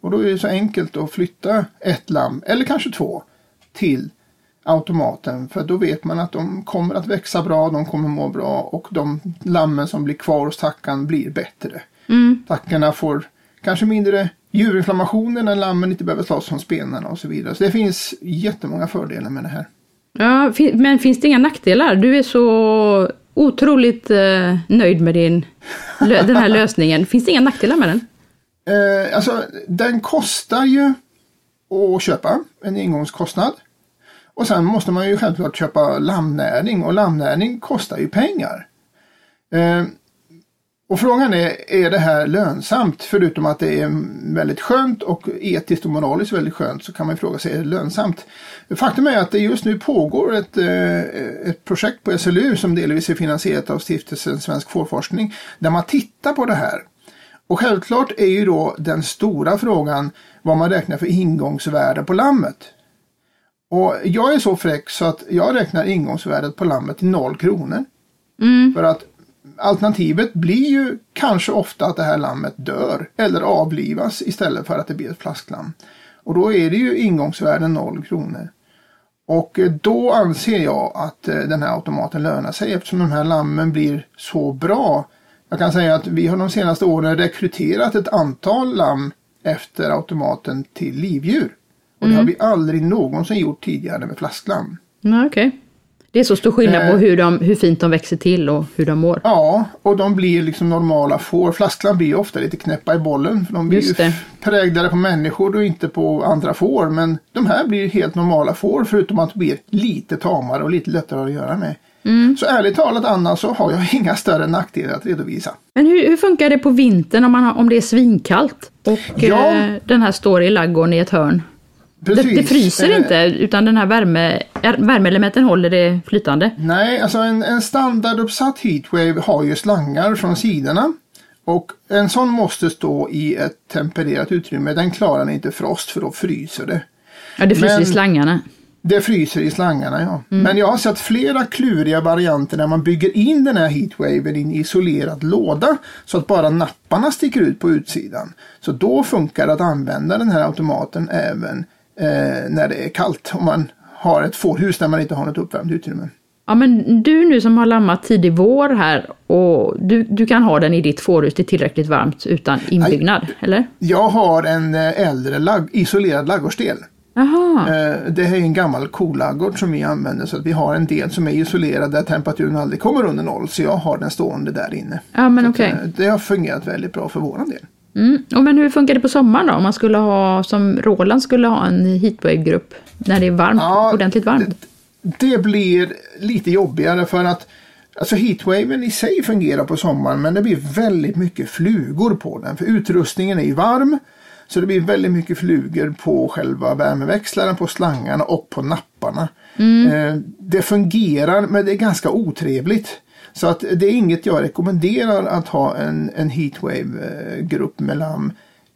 Och då är det så enkelt att flytta ett lamm, eller kanske två, till automaten för då vet man att de kommer att växa bra, de kommer må bra och de lammen som blir kvar hos tackan blir bättre. Mm. Får kanske mindre djurinflammationer när lammen inte behöver slåss från spenarna och så vidare. Så det finns jättemånga fördelar med det här. Ja, men finns det inga nackdelar? Du är så otroligt eh, nöjd med din, den här lösningen. Finns det inga nackdelar med den? Eh, alltså, den kostar ju att köpa, en engångskostnad. Och sen måste man ju självklart köpa lammnäring och lammnäring kostar ju pengar. Eh, och frågan är, är det här lönsamt? Förutom att det är väldigt skönt och etiskt och moraliskt väldigt skönt så kan man ju fråga sig, är det lönsamt? Faktum är att det just nu pågår ett, eh, ett projekt på SLU som delvis är finansierat av stiftelsen Svensk fårforskning där man tittar på det här. Och självklart är ju då den stora frågan vad man räknar för ingångsvärde på lammet. Och jag är så fräck så att jag räknar ingångsvärdet på lammet till noll kronor. För att alternativet blir ju kanske ofta att det här lammet dör eller avlivas istället för att det blir ett flasklamm. Och då är det ju ingångsvärden noll kronor. Och eh, då anser jag att eh, den här automaten lönar sig eftersom de här lammen blir så bra. Jag kan säga att vi har de senaste åren rekryterat ett antal lamm efter automaten till livdjur. Och det har vi aldrig någonsin gjort tidigare med flasklamm. Nej, okej. Det är så stor skillnad på Eh. hur, de, hur fint de växer till och hur de mår. Ja, och de blir liksom normala får. Flasklamm blir ofta lite knäppa i bollen. De blir Just ju det. präglade på människor och inte på andra får. Men de här blir helt normala får förutom att de blir lite tamare och lite lättare att göra med. Mm. Så ärligt talat Anna så har jag inga större nackdelar att redovisa. Men hur, hur funkar det på vintern om, man har, om det är svinkallt och Ja. eh, den här står i ladugården i ett hörn? Det, det fryser Eh, inte utan den här värme, är- värmeelementen håller det flytande. Nej, alltså en, en standarduppsatt heatwave har ju slangar från sidorna. Och en sån måste stå i ett tempererat utrymme. Den klarar inte frost för då fryser det. Ja, det fryser i Men- slangarna. Det fryser i slangarna ja. Mm. Men jag har sett flera kluriga varianter där man bygger in den här heatwaven i en isolerad låda så att bara napparna sticker ut på utsidan. Så då funkar det att använda den här automaten även eh, när det är kallt. Om man har ett fårhus där man inte har något uppvärmt utrymme. Ja, men du nu som har lammat tidig vår här och du, du kan ha den i ditt fårhus, det är tillräckligt varmt utan inbyggnad, eller? Jag har en eh, äldre lag- isolerad ladugårdsdel. Jaha, Eh, Det här är en gammal kolaggård som vi använder så att vi har en del som är isolerad där temperaturen aldrig kommer under noll. Så jag har den stående där inne. ja men okej. eh, Det har fungerat väldigt bra för våran del. Mm. Och men hur funkar det på sommaren då? Om man skulle ha, som Roland skulle ha en heatwave-grupp när det är varmt, Ja, ordentligt varmt? Det blir lite jobbigare för att Alltså heatwaven i sig fungerar på sommaren men det blir väldigt mycket flugor på den. För utrustningen är ju varm. Så det blir väldigt mycket flugor på själva värmeväxlaren, på slangarna och på napparna. Eh, det fungerar men det är ganska otrevligt. Så att det är inget jag rekommenderar att ha en, en heatwave-grupp med lamm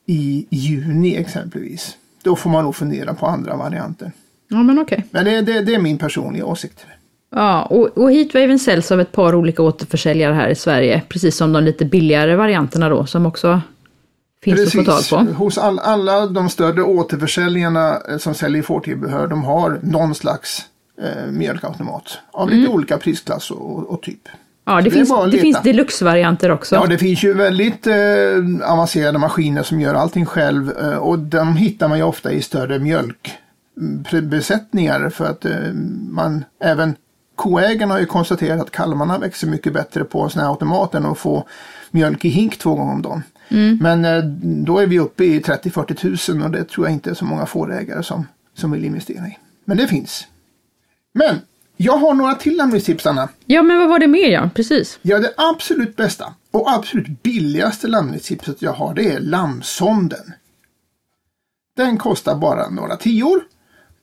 i juni exempelvis. Då får man nog fundera på andra varianter. Ja men okej. Men det, det, det är min personliga åsikt. Ja, och, och heatwaven säljs av ett par olika återförsäljare här i Sverige, precis som de lite billigare varianterna då, som också finns att få tag på. Hos all, alla de större återförsäljarna eh, som säljer fårtillbehör, de har någon slags eh, mjölkautomat. Av lite olika prisklass och, och typ. Ja, det, det finns, det finns deluxe-varianter också. Ja, det finns ju väldigt eh, avancerade maskiner som gör allting själv eh, och de hittar man ju ofta i större mjölkbesättningar för att eh, man även koägarna har ju konstaterat att kalvarna växer mycket bättre på sån här automat än att få mjölk i hink två gånger om dagen. Men eh, då är vi uppe i 30-40 tusen och det tror jag inte är så många fårägare som, som vill investera i. Men det finns. Men jag har några till landningstips Anna. Ja, men vad var det mer ja? Precis. Ja, det absolut bästa och absolut billigaste lammnätstipset jag har det är lammsonden. Den kostar bara några tior.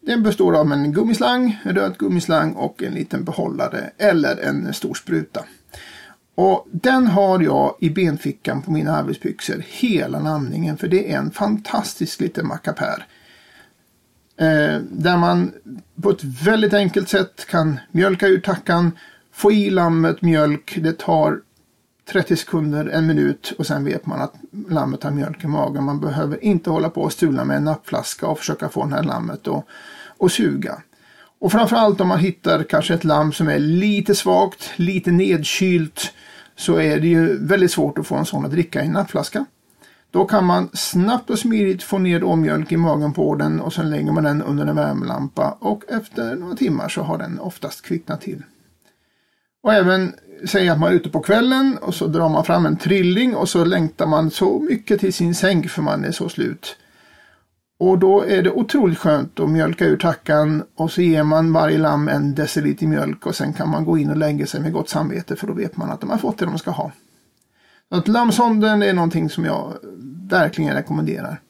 Den består av en gummislang, en röd gummislang och en liten behållare eller en stor spruta. Och den har jag i benfickan på mina arbetsbyxor hela namningen för det är en fantastisk liten mackapär. Eh, där man på ett väldigt enkelt sätt kan mjölka ur tackan, få i lammet mjölk. Det tar 30 sekunder, en minut och sen vet man att lammet har mjölk i magen. Man behöver inte hålla på och stula med en nappflaska och försöka få den här lammet att och suga. Och framförallt om man hittar kanske ett lamm som är lite svagt, lite nedkylt, så är det ju väldigt svårt att få en sån att dricka i en nappflaska. Då kan man snabbt och smidigt få ner råmjölk i magen på den och sen lägger man den under en värmelampa och efter några timmar så har den oftast kvicknat till. Och även säg att man är ute på kvällen och så drar man fram en trilling och så längtar man så mycket till sin säng för man är så slut. Och då är det otroligt skönt att mjölka ur tackan och så ger man varje lamm en deciliter mjölk och sen kan man gå in och lägga sig med gott samvete för då vet man att de har fått det de ska ha. Att lammsonden är någonting som jag verkligen rekommenderar.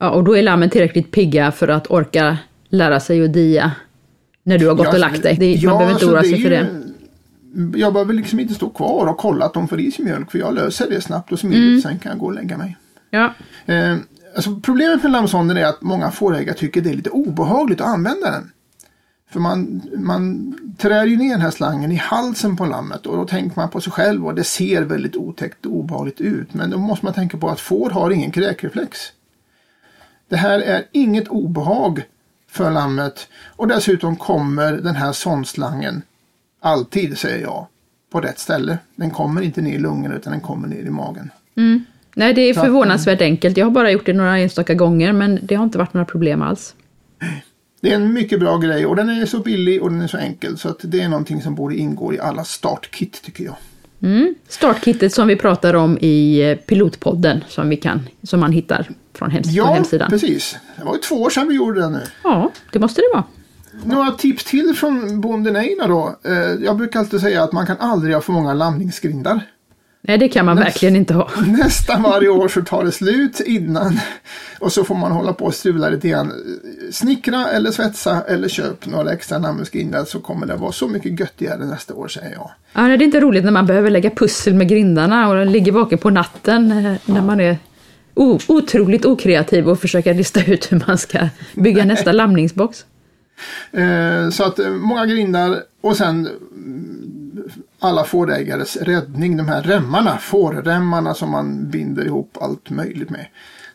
Ja, och då är lammen tillräckligt pigga för att orka lära sig att dia när du har gått Ja, och lagt dig. Det, man behöver inte så oroa sig för ju- det. Jag behöver liksom inte stå kvar och kolla att de får i sig mjölk för jag löser det snabbt och smidigt. Mm. Sen kan jag gå och lägga mig. Ja. Eh, alltså problemet med lammsonden är att många fårägare tycker det är lite obehagligt att använda den. För man, man trär ju ner den här slangen i halsen på lammet och då tänker man på sig själv och det ser väldigt otäckt och obehagligt ut. Men då måste man tänka på att får har ingen kräkreflex. Det här är inget obehag för lammet och dessutom kommer den här sondslangen alltid, säger jag, på rätt ställe. Den kommer inte ner i lungorna utan den kommer ner i magen. Nej, det är förvånansvärt enkelt. Jag har bara gjort det några enstaka gånger, men det har inte varit några problem alls. Det är en mycket bra grej och den är så billig och den är så enkel så att det är någonting som borde ingå i alla startkit tycker jag. Startkittet som vi pratar om i eh, pilotpodden som, vi kan, som man hittar från, hems- Ja, hemsidan. precis. Det var ju två år sedan vi gjorde den nu. Ja, det måste det vara. Några tips till från bonden Einar då. Eh, Jag brukar alltid säga att man kan aldrig ha för många landningsgrindar. Nej, det kan man verkligen inte ha. Nästan varje år så tar det slut innan och så får man hålla på och strula lite grann. Snickra eller svetsa eller köp några extra namnsgrindar så kommer det vara så mycket göttigare nästa år säger jag. Ja, det är inte roligt när man behöver lägga pussel med grindarna och ligger vaken på natten eh, när man är o- otroligt okreativ och försöker lista ut hur man ska bygga nästa lamningsbox. Eh, Så att eh, många grindar och sen alla fårägares räddning, de här remmarna, fårremmarna som man binder ihop allt möjligt med.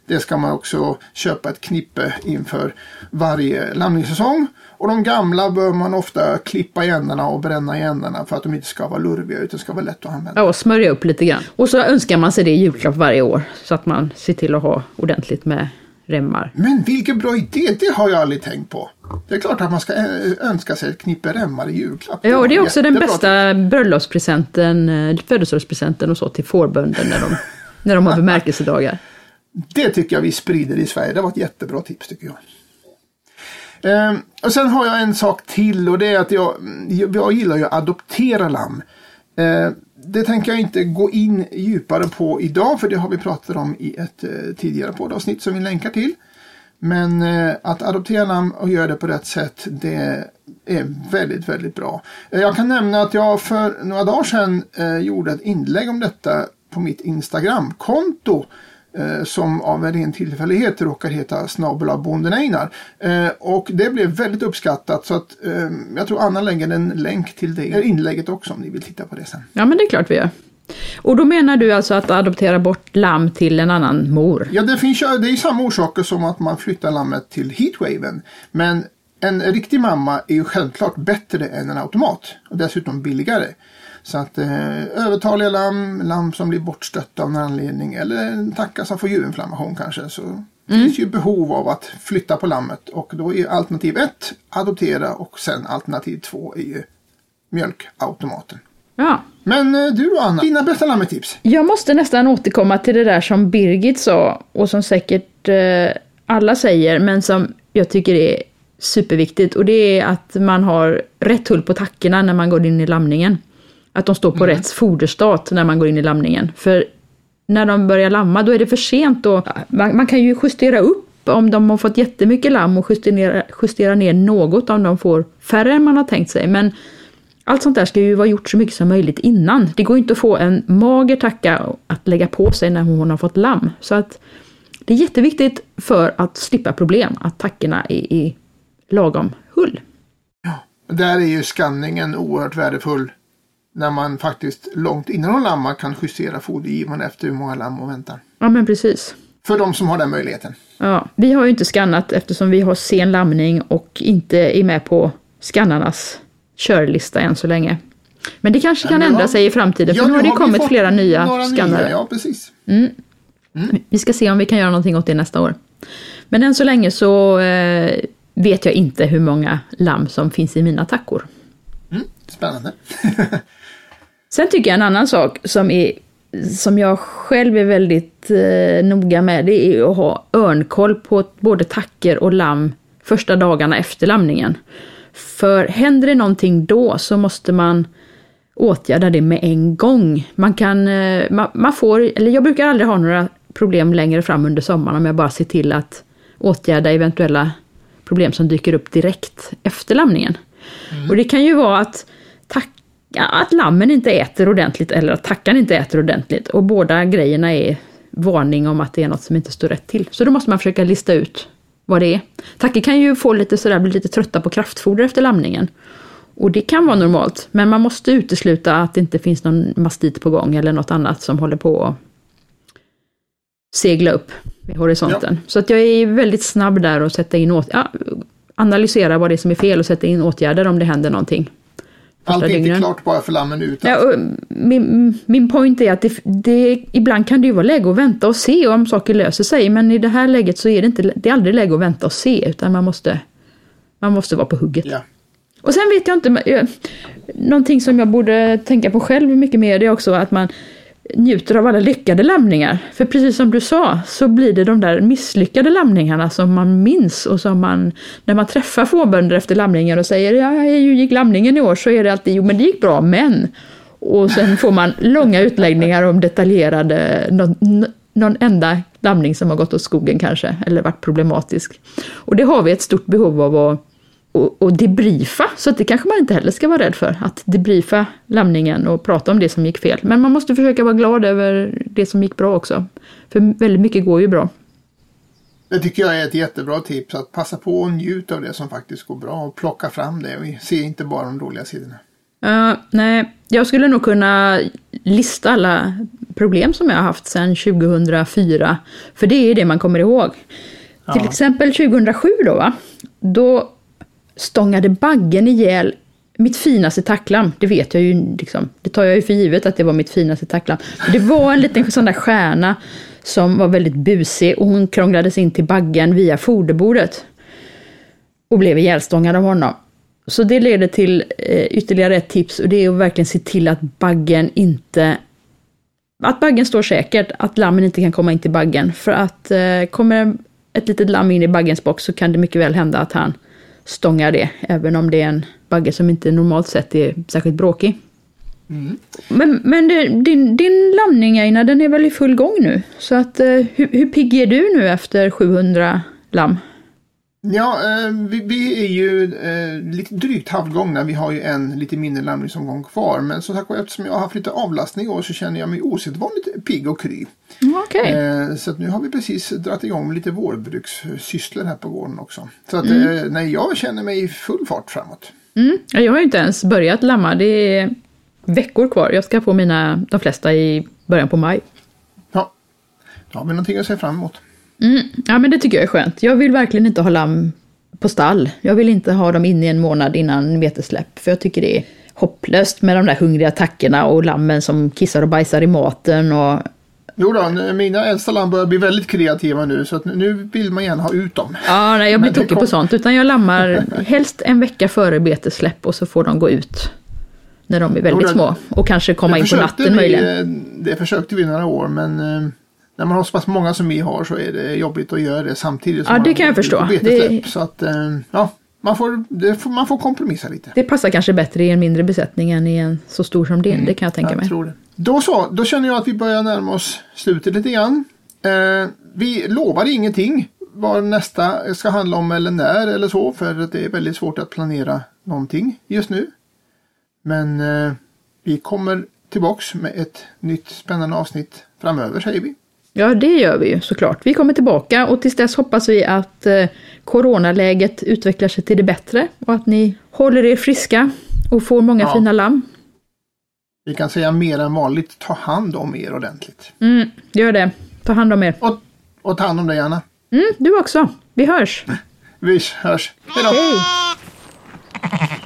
Det ska man också köpa ett knippe inför varje lamningssäsong. Och de gamla bör man ofta klippa i ändarna och bränna i ändarna för att de inte ska vara lurviga utan ska vara lätt att använda. Ja, och smörja upp lite grann. Och så önskar man sig det i julklapp varje år så att man ser till att ha ordentligt med remmar. Men vilken bra idé, det har jag aldrig tänkt på. Det är klart att man ska eh, önska sig ett knippe remmar i julklapp. Ja, och det är också den bästa bröllopspresenten, eh, födelsedagspresenten och så till fårbönder när de, när de har bemärkelsedagar. Det tycker jag vi sprider i Sverige. Det var ett jättebra tips tycker jag. Ehm, och sen har jag en sak till och det är att jag, jag gillar ju att adoptera lamm. Ehm, det tänker jag inte gå in djupare på idag för det har vi pratat om i ett eh, tidigare poddavsnitt som vi länkar till. Men eh, att adoptera lamm och göra det på rätt sätt det är väldigt, väldigt bra. Eh, jag kan nämna att jag för några dagar sedan eh, gjorde ett inlägg om detta på mitt Instagramkonto som av en ren tillfällighet råkar heta snabel bonden Einar. Och det blev väldigt uppskattat så att jag tror Anna lägger en länk till det inlägget också om ni vill titta på det sen. Ja, men det är klart vi gör. Och då menar du alltså att adoptera bort lamm till en annan mor? Ja, det, finns, ju- det är samma orsaker som att man flyttar lammet till heatwaven. Men en riktig mamma är ju självklart bättre än en automat och dessutom billigare. Så att eh, övertaliga lamm, lamm som blir bortstötta av någon anledning eller en tacka som får djurinflammation kanske. Så finns ju behov av att flytta på lammet och då är alternativ ett adoptera och sen alternativ två är ju mjölkautomaten. Ja. Men eh, du då Anna, dina bästa lammetips? Jag måste nästan återkomma till det där som Birgit sa och som säkert eh, alla säger men som jag tycker är superviktigt och det är att man har rätt tull på tackorna när man går in i lamningen. Att de står på rätt foderstat när man går in i lamningen. För när de börjar lamma då är det för sent och man, man kan ju justera upp om de har fått jättemycket lamm och justera, justera ner något om de får färre än man har tänkt sig. Men allt sånt där ska ju vara gjort så mycket som möjligt innan. Det går inte att få en mager tacka att lägga på sig när hon har fått lamm. Så att det är jätteviktigt för att slippa problem att tackorna är i lagom hull. Där är ju skanningen oerhört värdefull. När man faktiskt långt innan de lammar kan justera fodergivaren efter hur många lamm hon väntar. Ja men precis. För de som har den möjligheten. Ja, vi har ju inte skannat eftersom vi har sen lamning och inte är med på skannarnas körlista än så länge. Men det kanske Ja, kan men ändra ja. sig i framtiden, för Ja, nu har det kommit flera nya några skannare. Nya, ja, precis. Vi ska se om vi kan göra någonting åt det nästa år. Men än så länge så eh, vet jag inte hur många lamm som finns i mina tackor. Mm, spännande. Sen tycker jag en annan sak som, är, som jag själv är väldigt eh, noga med, det är att ha örnkoll på både tacker och lamm första dagarna efter lamningen. För händer det någonting då så måste man åtgärda det med en gång. Man kan, eh, man, man får, eller jag brukar aldrig ha några problem längre fram under sommaren om jag bara ser till att åtgärda eventuella problem som dyker upp direkt efter lamningen. Och det kan ju vara att, tack, att lammen inte äter ordentligt eller att tackan inte äter ordentligt. Och båda grejerna är varning om att det är något som inte står rätt till. Så då måste man försöka lista ut vad det är. Tackor kan ju få lite sådär, bli lite trötta på kraftfoder efter lamningen. Och det kan vara normalt, men man måste utesluta att det inte finns någon mastit på gång eller något annat som håller på att segla upp vid horisonten. Så att jag är väldigt snabb där och sätta in åt- ja, analysera vad det är som är fel och sätta in åtgärder om det händer någonting. Allt är inte klart bara för lammen ut. Ja, och min, min point är att det, det, ibland kan det ju vara läge att vänta och se om saker löser sig, men i det här läget så är det, inte, det är aldrig läge att vänta och se, utan man måste, man måste vara på hugget. Ja. Och sen vet jag inte, eh, någonting som jag borde tänka på själv mycket mer, det är också att man njuter av alla lyckade lamningar. För precis som du sa, så blir det de där misslyckade lamningarna som man minns och som man, när man träffar fårbönder efter lamningar och säger ja, hur gick lamningen i år? Så är det alltid, jo men det gick bra, men. Och sen får man långa utläggningar om detaljerade, någon, någon enda lamning som har gått åt skogen kanske, eller varit problematisk. Och det har vi ett stort behov av att och, och debriefa, så att det kanske man inte heller ska vara rädd för, att debriefa lamningen och prata om det som gick fel. Men man måste försöka vara glad över det som gick bra också. För väldigt mycket går ju bra. Det tycker jag är ett jättebra tips. Att passa på och njuta av det som faktiskt går bra och plocka fram det. Och se inte bara de dåliga sidorna. Uh, nej, jag skulle nog kunna lista alla problem som jag har haft sedan 2004. För det är det man kommer ihåg. Till exempel 2007 då, va? Då stångade baggen ihjäl mitt finaste tacklam. Det vet jag ju, liksom, det tar jag ju för givet att det var mitt finaste tacklam. Det var en liten sån där stjärna som var väldigt busig och hon krånglades in till baggen via foderbordet. Och blev ihjälstångad av honom. Så det leder till eh, ytterligare ett tips och det är att verkligen se till att baggen inte att baggen står säkert, att lammen inte kan komma in till baggen. För att eh, kommer ett litet lamm in i baggens box så kan det mycket väl hända att han stångar det, även om det är en bagge som inte normalt sett är särskilt bråkig. Men, men det, din, din lamning Einar, den är väl i full gång nu? Så att, eh, hur, hur pigg är du nu efter 700 lamm? Ja, eh, vi, vi är ju eh, lite drygt halvgångna. Vi har ju en lite mindre lamningsomgång kvar. Men som sagt eftersom jag har haft lite avlastning i år så känner jag mig osedvanligt pigg och kry. Okej. Eh, så nu har vi precis dragit igång med lite vårbrukssysslor här på gården också. Så att Mm. nej, jag känner mig i full fart framåt. Mm. ja, Jag har ju inte ens börjat lamma, det är veckor kvar. Jag ska få mina, de flesta i början på maj. Ja, då har vi någonting att se fram emot. Mm. Ja, men det tycker jag är skönt. Jag vill verkligen inte ha lamm på stall. Jag vill inte ha dem inne i en månad innan betesläpp, för jag tycker det är hopplöst med de där hungriga tackorna och lammen som kissar och bajsar i maten och Jo då, mina äldsta lamm börjar bli väldigt kreativa nu så nu- vill man gärna ha ut dem. Ja, nej, jag blir tokig kom- på sånt. Utan jag lammar helst en vecka före betesläpp och så får de gå ut när de är väldigt det- små. Och kanske komma in på natten vi, möjligen. eh, Det försökte vi några år men eh, när man har så pass många som vi har så är det jobbigt att göra det samtidigt som Ja, det man kan jag förstå. Det- Så att eh, ja, man får, får, man får kompromissa lite. Det passar kanske bättre i en mindre besättning än i en så stor som din, det kan jag tänka Jag mig. tror det. Då så, då känner jag att vi börjar närma oss slutet lite grann. Eh, vi lovar ingenting vad nästa ska handla om eller när eller så för att det är väldigt svårt att planera någonting just nu. Men eh, vi kommer tillbaks med ett nytt spännande avsnitt framöver säger vi. Ja, det gör vi ju såklart. Vi kommer tillbaka och tills dess hoppas vi att eh, coronaläget utvecklar sig till det bättre och att ni håller er friska och får många Ja. fina lamm. Vi kan säga mer än vanligt, ta hand om er ordentligt. Mm, gör det. Ta hand om er. Och, och ta hand om dig Anna. Mm, du också. Vi hörs. Vi hörs. Hej då! Hej!